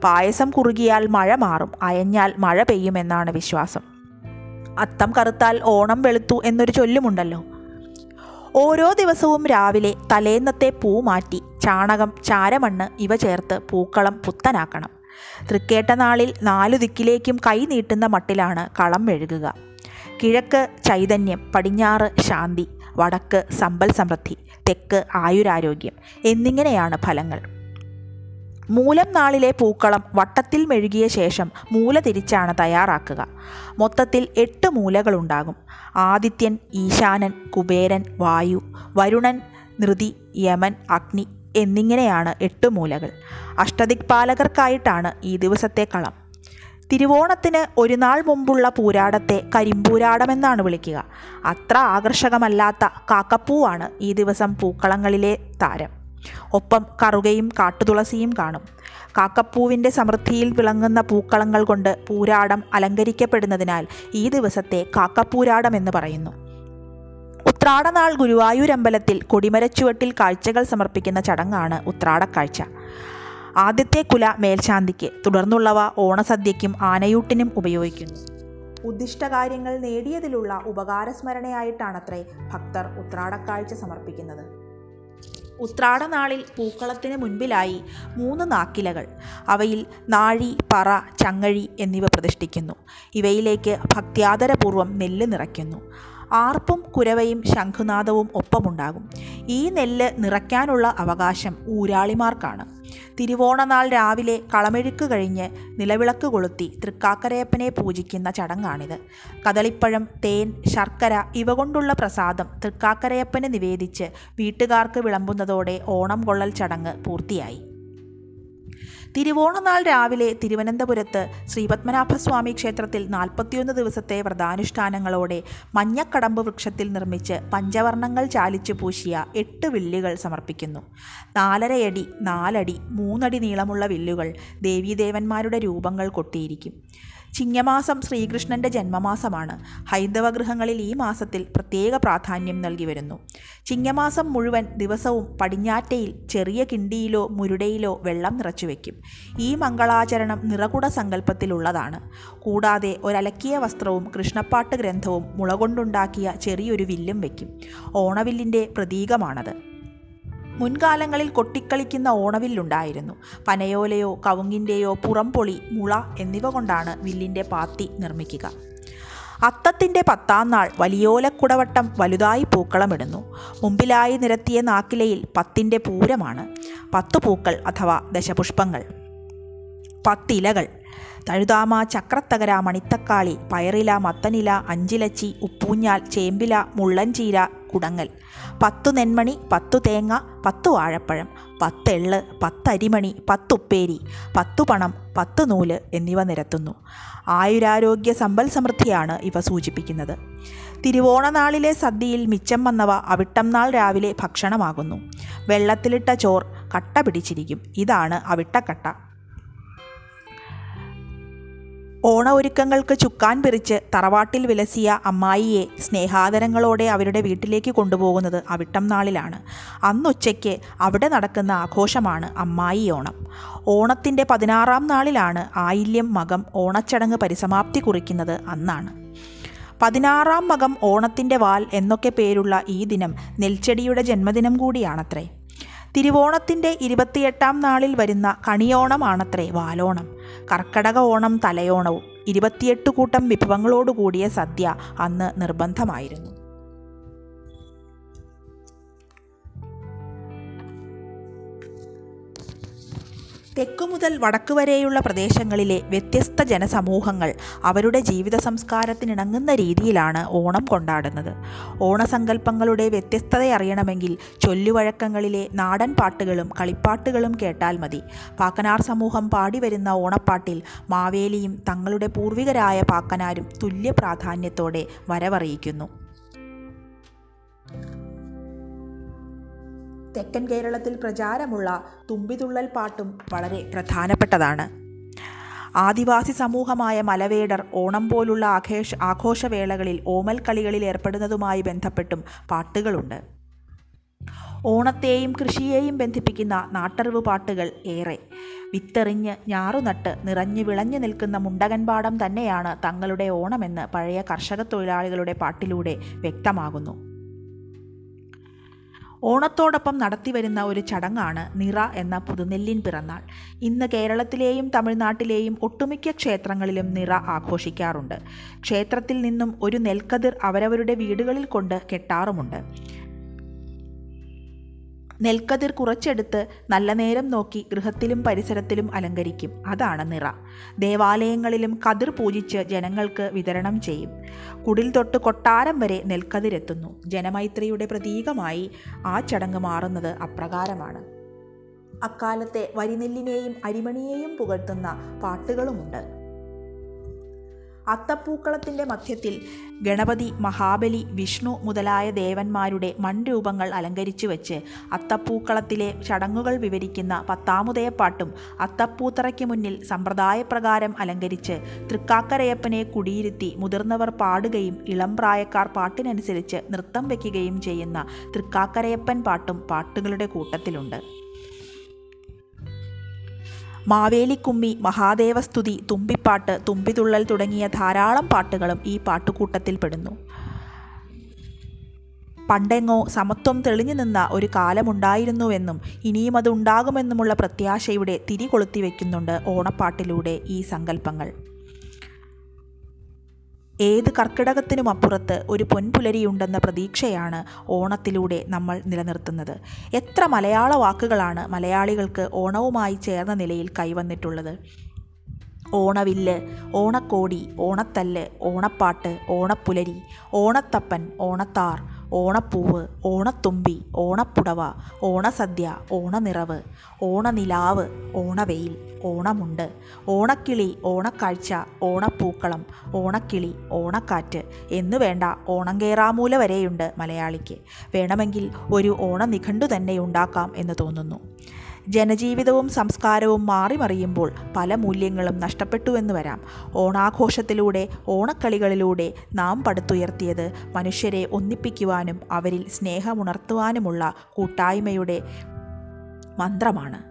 പായസം കുറുകിയാൽ മഴ മാറും. അയഞ്ഞാൽ മഴ പെയ്യുമെന്നാണ് വിശ്വാസം. അത്തം കറുത്താൽ ഓണം വെളുത്തു എന്നൊരു ചൊല്ലുമുണ്ടല്ലോ. ഓരോ ദിവസവും രാവിലെ തലേന്നത്തെ പൂ മാറ്റി ചാണകം ചാരമണ്ണ് ഇവ ചേർത്ത് പൂക്കളം പുത്തനാക്കണം. തൃക്കേട്ട നാളിൽ നാലു ദിക്കിലേക്കും കൈ നീട്ടുന്ന മട്ടിലാണ് കളം മെഴുകുക. കിഴക്ക് ചൈതന്യം പടിഞ്ഞാറ് ശാന്തി വടക്ക് സമ്പൽ സമൃദ്ധി തെക്ക് ആയുരാരോഗ്യം എന്നിങ്ങനെയാണ് ഫലങ്ങൾ. മൂലം നാളിലെ പൂക്കളം വട്ടത്തിൽ മെഴുകിയ ശേഷം മൂല തിരിച്ചാണ് തയ്യാറാക്കുക. മൊത്തത്തിൽ എട്ട് മൂലകളുണ്ടാകും. ആദിത്യൻ ഈശാനൻ കുബേരൻ വായു വരുണൻ നൃതി യമൻ അഗ്നി എന്നിങ്ങനെയാണ് എട്ട് മൂലകൾ. അഷ്ടദിക്പാലകർക്കായിട്ടാണ് ഈ ദിവസത്തെ കളം. തിരുവോണത്തിന് ഒരു നാൾ മുമ്പുള്ള പൂരാടത്തെ കരിമ്പൂരാടമെന്നാണ് വിളിക്കുക. അത്ര ആകർഷകമല്ലാത്ത കാക്കപ്പൂവാണ് ഈ ദിവസം പൂക്കളങ്ങളിലെ താരം. ഒപ്പം കറുകയും കാട്ടുതുളസിയും കാണും. കാക്കപ്പൂവിന്റെ സമൃദ്ധിയിൽ വിളങ്ങുന്ന പൂക്കളങ്ങൾ കൊണ്ട് പൂരാടം അലങ്കരിക്കപ്പെടുന്നതിനാൽ ഈ ദിവസത്തെ കാക്കപ്പൂരാടം എന്ന് പറയുന്നു. ഉത്രാടനാൾ ഗുരുവായൂരമ്പലത്തിൽ കൊടിമരച്ചുവട്ടിൽ കാഴ്ചകൾ സമർപ്പിക്കുന്ന ചടങ്ങാണ് ഉത്രാടക്കാഴ്ച. ആദ്യത്തെ കുല മേൽശാന്തിക്ക് തുടർന്നുള്ളവ ഓണസദ്യയ്ക്കും ആനയൂട്ടിനും ഉപയോഗിക്കുന്നു. ഉദ്ദിഷ്ടകാര്യങ്ങൾ നേടിയതിലുള്ള ഉപകാരസ്മരണയായിട്ടാണത്രേ ഭക്തർ ഉത്രാടക്കാഴ്ച സമർപ്പിക്കുന്നത്. ഉത്രാടനാളിൽ പൂക്കളത്തിന് മുൻപിലായി മൂന്ന് നാക്കിലകൾ. അവയിൽ നാഴി പറ ചങ്ങഴി എന്നിവ പ്രതിഷ്ഠിക്കുന്നു. ഇവയിലേക്ക് ഭക്ത്യാദരപൂർവം നെല്ല് നിറയ്ക്കുന്നു. ആർപ്പും കുരവയും ശംഖുനാദവും ഒപ്പമുണ്ടാകും. ഈ നെല്ല് നിറയ്ക്കാനുള്ള അവകാശം ഊരാളിമാർക്കാണ്. തിരുവോണനാൾ രാവിലെ കളമെഴുക്ക് കഴിഞ്ഞ് നിലവിളക്ക് കൊളുത്തി തൃക്കാക്കരയപ്പനെ പൂജിക്കുന്ന ചടങ്ങാണിത്. കദളിപ്പഴം തേൻ ശർക്കര ഇവ കൊണ്ടുള്ള പ്രസാദം തൃക്കാക്കരയപ്പന് നിവേദിച്ച് വീട്ടുകാർക്ക് വിളമ്പുന്നതോടെ ഓണം കൊള്ളൽ ചടങ്ങ് പൂർത്തിയായി. തിരുവോണനാൾ രാവിലെ തിരുവനന്തപുരത്ത് ശ്രീപത്മനാഭസ്വാമി ക്ഷേത്രത്തിൽ നാൽപ്പത്തിയൊന്ന് ദിവസത്തെ വ്രതാനുഷ്ഠാനങ്ങളോടെ മഞ്ഞക്കടമ്പ് വൃക്ഷത്തിൽ നിർമ്മിച്ച് പഞ്ചവർണങ്ങൾ ചാലിച്ചു പൂശിയ എട്ട് വില്ലുകൾ സമർപ്പിക്കുന്നു. നാലരയടി നാലടി മൂന്നടി നീളമുള്ള വില്ലുകൾ ദേവീദേവന്മാരുടെ രൂപങ്ങൾ കൊട്ടിയിരിക്കും. ചിങ്ങമാസം ശ്രീകൃഷ്ണന്റെ ജന്മമാസമാണ്. ഹൈന്ദവ ഗൃഹങ്ങളിൽ ഈ മാസത്തിൽ പ്രത്യേക പ്രാധാന്യം നൽകി വരുന്നു. ചിങ്ങമാസം മുഴുവൻ ദിവസവും പടിഞ്ഞാറ്റയിൽ ചെറിയ കിണ്ടിയിലോ മുരുടയിലോ വെള്ളം നിറച്ചു വയ്ക്കും. ഈ മംഗളാചരണം നിറകുട സങ്കല്പത്തിലുള്ളതാണ്. കൂടാതെ ഒരലക്കിയ വസ്ത്രവും കൃഷ്ണപ്പാട്ട് ഗ്രന്ഥവും മുളകൊണ്ടുണ്ടാക്കിയ ചെറിയൊരു വില്ലും വയ്ക്കും. ഓണവില്ലിന്റെ പ്രതീകമാണത്. മുൻകാലങ്ങളിൽ കൊട്ടിക്കളിക്കുന്ന ഓണവില്ലുണ്ടായിരുന്നു. പനയോലയോ കവുങ്ങിന്റെയോ പുറംപൊളി മുള എന്നിവ കൊണ്ടാണ് വില്ലിന്റെ പാത്തി നിർമ്മിക്കുക. അത്തത്തിന്റെ പത്താം നാൾ വലിയോലക്കുടവട്ടം വലുതായി പൂക്കളമിടുന്നു. മുമ്പിലായി നിരത്തിയ നാക്കിലയിൽ പത്തിന്റെ പൂരമാണ്. പത്തു പൂക്കൾ അഥവാ ദശപുഷ്പങ്ങൾ. പത്തിലകൾ. തഴുതാമ ചക്രത്തകര മണിത്തക്കാളി പയറില മത്തനില അഞ്ചിലച്ചി ഉപ്പൂഞ്ഞാൽ ചേമ്പില മുള്ളൻചീര കുടങ്ങൽ. പത്തു നെന്മണി പത്തു തേങ്ങ പത്തു വാഴപ്പഴം പത്തെള്ള് പത്തരിമണി പത്തുപ്പേരി പത്തു പണം പത്ത് നൂൽ എന്നിവ നിരത്തുന്നു. ആയുരാരോഗ്യ സമ്പൽ സമൃദ്ധിയാണ് ഇവ സൂചിപ്പിക്കുന്നത്. തിരുവോണനാളിലെ സദ്യയിൽ മിച്ചം വന്നവ അവിട്ടം നാൾ രാവിലെ ഭക്ഷണമാകുന്നു. വെള്ളത്തിലിട്ട ചോർ കട്ട പിടിച്ചിരിക്കും. ഇതാണ് അവിട്ടക്കട്ട. ഓണ ഒരുക്കങ്ങൾക്ക് ചുക്കാൻ പിറിച്ച് തറവാട്ടിൽ വിലസിയ അമ്മായിയെ സ്നേഹാദരങ്ങളോടെ അവരുടെ വീട്ടിലേക്ക് കൊണ്ടുപോകുന്നത് അവിട്ടം നാളിലാണ്. അന്നുച്ചയ്ക്ക് അവിടെ നടക്കുന്ന ആഘോഷമാണ് അമ്മായി ഓണം. ഓണത്തിന്റെ പതിനാറാം നാളിലാണ് ആയില്യം മകം ഓണച്ചടങ്ങ് പരിസമാപ്തി കുറിക്കുന്നത് അന്നാണ്. പതിനാറാം മകം ഓണത്തിന്റെ വാൽ എന്നൊക്കെ പേരുള്ള ഈ ദിനം നെൽച്ചെടിയുടെ ജന്മദിനം കൂടിയാണത്രേ. തിരുവോണത്തിന്റെ ഇരുപത്തിയെട്ടാം നാളിൽ വരുന്ന കണിയോണമാണത്രേ വാലോണം. കർക്കടക ഓണം തലയോണവും ഇരുപത്തിയെട്ട് കൂട്ടം വിഭവങ്ങളോടുകൂടിയ സദ്യ അന്ന് നിർബന്ധമായിരുന്നു. തെക്കു മുതൽ വടക്കു വരെയുള്ള പ്രദേശങ്ങളിലെ വ്യത്യസ്ത ജനസമൂഹങ്ങൾ അവരുടെ ജീവിത സംസ്കാരത്തിനിണങ്ങുന്ന രീതിയിലാണ് ഓണം കൊണ്ടാടുന്നത്. ഓണസങ്കല്പങ്ങളുടെ വ്യത്യസ്തത അറിയണമെങ്കിൽ ചൊല്ലുവഴക്കങ്ങളിലെ നാടൻ പാട്ടുകളും കളിപ്പാട്ടുകളും കേട്ടാൽ മതി. പാക്കനാർ സമൂഹം പാടിവരുന്ന ഓണപ്പാട്ടിൽ മാവേലിയും തങ്ങളുടെ പൂർവികരായ പാക്കനാരും തുല്യ പ്രാധാന്യത്തോടെ വരവറിയിക്കുന്നു. തെക്കൻ കേരളത്തിൽ പ്രചാരമുള്ള തുമ്പിതുള്ളൽ പാട്ടും വളരെ പ്രധാനപ്പെട്ടതാണ്. ആദിവാസി സമൂഹമായ മലവേടർ ഓണം പോലുള്ള ആഘേഷ ആഘോഷവേളകളിൽ ഓമൽ കളികളിൽ ഏർപ്പെടുന്നതുമായി ബന്ധപ്പെട്ടും പാട്ടുകളുണ്ട്. ഓണത്തെയും കൃഷിയെയും ബന്ധിപ്പിക്കുന്ന നാട്ടറിവ് പാട്ടുകൾ ഏറെ. വിത്തെറിഞ്ഞ് ഞാറുനട്ട് നിറഞ്ഞു വിളഞ്ഞു നിൽക്കുന്ന മുണ്ടകൻപാടം തന്നെയാണ് തങ്ങളുടെ ഓണമെന്ന് പഴയ കർഷക തൊഴിലാളികളുടെ പാട്ടിലൂടെ വ്യക്തമാകുന്നു. ഓണത്തോടൊപ്പം നടത്തിവരുന്ന ഒരു ചടങ്ങാണ് നിറ എന്ന പുതുനെല്ലിൻ പിറന്നാൾ. ഇന്ന് കേരളത്തിലെയും തമിഴ്നാട്ടിലെയും ഒട്ടുമിക്ക ക്ഷേത്രങ്ങളിലും നിറ ആഘോഷിക്കാറുണ്ട്. ക്ഷേത്രത്തിൽ നിന്നും ഒരു നെൽക്കതിർ അവരവരുടെ വീടുകളിൽ കൊണ്ട് കെട്ടാറുമുണ്ട്. നെൽക്കതിർ കുറച്ചെടുത്ത് നല്ല നേരം നോക്കി ഗൃഹത്തിലും പരിസരത്തിലും അലങ്കരിക്കും. അതാണ് നിറ. ദേവാലയങ്ങളിലും കതിർ പൂജിച്ച് ജനങ്ങൾക്ക് വിതരണം ചെയ്യും. കുടിൽ തൊട്ട് കൊട്ടാരം വരെ നെൽക്കതിരെത്തുന്നു ജനമൈത്രിയുടെ പ്രതീകമായി ആ ചടങ്ങ് മാറുന്നത് അപ്രകാരമാണ്. അക്കാലത്തെ വരിനെല്ലിനെയും അരിമണിയെയും പുകഴ്ത്തുന്ന പാട്ടുകളുമുണ്ട്. അത്തപ്പൂക്കളത്തിന്റെ മധ്യത്തിൽ ഗണപതി മഹാബലി വിഷ്ണു മുതലായ ദേവന്മാരുടെ മൺരൂപങ്ങൾ അലങ്കരിച്ചു വെച്ച് അത്തപ്പൂക്കളത്തിലെ ചടങ്ങുകൾ വിവരിക്കുന്ന പത്താമുദയപ്പാട്ടും അത്തപ്പൂത്തറയ്ക്ക് മുന്നിൽ സമ്പ്രദായപ്രകാരം അലങ്കരിച്ച് തൃക്കാക്കരയപ്പനെ കുടിയിരുത്തി മുതിർന്നവർ പാടുകയും ഇളം പ്രായക്കാർ പാട്ടിനനുസരിച്ച് നൃത്തം വയ്ക്കുകയും ചെയ്യുന്ന തൃക്കാക്കരയപ്പൻ പാട്ടും പാട്ടുകളുടെ കൂട്ടത്തിലുണ്ട്. മാവേലിക്കുമ്മി മഹാദേവസ്തുതി തുമ്പിപ്പാട്ട് തുമ്പിതുള്ളൽ തുടങ്ങിയ ധാരാളം പാട്ടുകളും ഈ പാട്ടുകൂട്ടത്തിൽ പെടുന്നു. പണ്ടെങ്ങോ സമത്വം തെളിഞ്ഞു നിന്ന ഒരു കാലമുണ്ടായിരുന്നുവെന്നും ഇനിയും അത് ഉണ്ടാകുമെന്നുമുള്ള പ്രത്യാശയുടെ തിരി കൊളുത്തി വയ്ക്കുന്നുണ്ട് ഓണപ്പാട്ടിലൂടെ ഈ സങ്കല്പങ്ങൾ. ഏത് കർക്കിടകത്തിനും അപ്പുറത്ത് ഒരു പൊൻപുലരിയുണ്ടെന്ന പ്രതീക്ഷയാണ് ഓണത്തിലൂടെ നമ്മൾ നിലനിർത്തുന്നത്. എത്ര മലയാള വാക്കുകളാണ് മലയാളികൾക്ക് ഓണവുമായി ചേർന്ന നിലയിൽ കൈവന്നിട്ടുള്ളത്. ഓണവില്ല് ഓണക്കോടി ഓണത്തല്ല് ഓണപ്പാട്ട് ഓണപ്പുലരി ഓണത്തപ്പൻ ഓണത്താർ ഓണപ്പൂവ് ഓണത്തുമ്പി ഓണപ്പുടവ ഓണസദ്യ ഓണനിറവ് ഓണനിലാവ് ഓണവെയിൽ ഓണമുണ്ട് ഓണക്കിളി ഓണക്കാഴ്ച ഓണപ്പൂക്കളം ഓണക്കിളി ഓണക്കാറ്റ് എന്നു വേണ്ട ഓണം കേറാമൂല വരെയുണ്ട് മലയാളിക്ക്. വേണമെങ്കിൽ ഒരു ഓണനിഘണ്ടു തന്നെ ഉണ്ടാക്കാം എന്ന് തോന്നുന്നു. ജനജീവിതവും സംസ്കാരവും മാറിമറിയുമ്പോൾ പല മൂല്യങ്ങളും നഷ്ടപ്പെട്ടുവെന്ന് വരാം. ഓണാഘോഷത്തിലൂടെ ഓണക്കളികളിലൂടെ നാം പടുത്തുയർത്തിയത് മനുഷ്യരെ ഒന്നിപ്പിക്കുവാനും അവരിൽ സ്നേഹമുണർത്തുവാനുമുള്ള കൂട്ടായ്മയുടെ മന്ത്രമാണ്.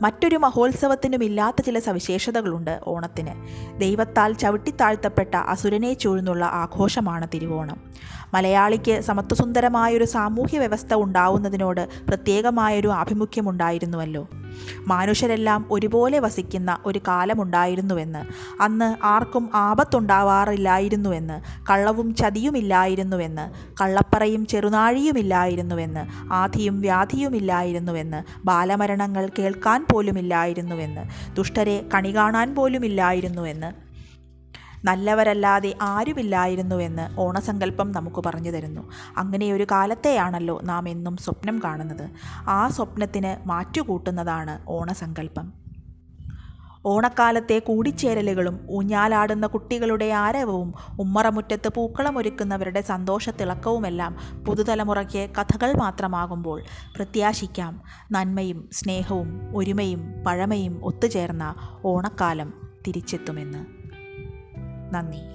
മറ്റൊരു മഹോത്സവത്തിനുമില്ലാത്ത ചില സവിശേഷതകളുണ്ട് ഓണത്തിന്. ദൈവത്താൽ ചവിട്ടിത്താഴ്ത്തപ്പെട്ട അസുരനെ ചൂഴ്ന്നുള്ള ആഘോഷമാണ് തിരുവോണം. മലയാളിക്ക് സമത്വസുന്ദരമായൊരു സാമൂഹ്യ വ്യവസ്ഥ ഉണ്ടാവുന്നതിനോട് പ്രത്യേകമായൊരു ആഭിമുഖ്യമുണ്ടായിരുന്നുവല്ലോ. മനുഷ്യരെല്ലാം ഒരുപോലെ വസിക്കുന്ന ഒരു കാലമുണ്ടായിരുന്നുവെന്ന് അന്ന് ആർക്കും ആപത്തുണ്ടാവാറില്ലായിരുന്നുവെന്ന് കള്ളവും ചതിയുമില്ലായിരുന്നുവെന്ന് കള്ളപ്പറയും ചെറുനാഴിയുമില്ലായിരുന്നുവെന്ന് ആധിയും വ്യാധിയുമില്ലായിരുന്നുവെന്ന് ബാലമരണങ്ങൾ കേൾക്കാൻ പോലുമില്ലായിരുന്നുവെന്ന്. ദുഷ്ടരെ കണി കാണാൻ പോലുമില്ലായിരുന്നുവെന്ന്. നല്ലവരല്ലാതെ ആരുമില്ലായിരുന്നുവെന്ന് ഓണസങ്കല്പം നമുക്ക് പറഞ്ഞു തരുന്നു. അങ്ങനെയൊരു കാലത്തെയാണല്ലോ നാം എന്നും സ്വപ്നം കാണുന്നത്. ആ സ്വപ്നത്തിന് മാറ്റുകൂട്ടുന്നതാണ് ഓണസങ്കല്പം. ഓണക്കാലത്തെ കൂടിച്ചേരലുകളും ഊഞ്ഞാലാടുന്ന കുട്ടികളുടെ ആരവവും ഉമ്മറമുറ്റത്ത് പൂക്കളമൊരുക്കുന്നവരുടെ സന്തോഷത്തിളക്കവുമെല്ലാം പുതുതലമുറയ്ക്ക് കഥകൾ മാത്രമാകുമ്പോൾ പ്രത്യാശിക്കാം. നന്മയും സ്നേഹവും ഒരുമയും പഴമയും ഒത്തുചേർന്ന ഓണക്കാലം തിരിച്ചെത്തുമെന്ന്. നന്ദി.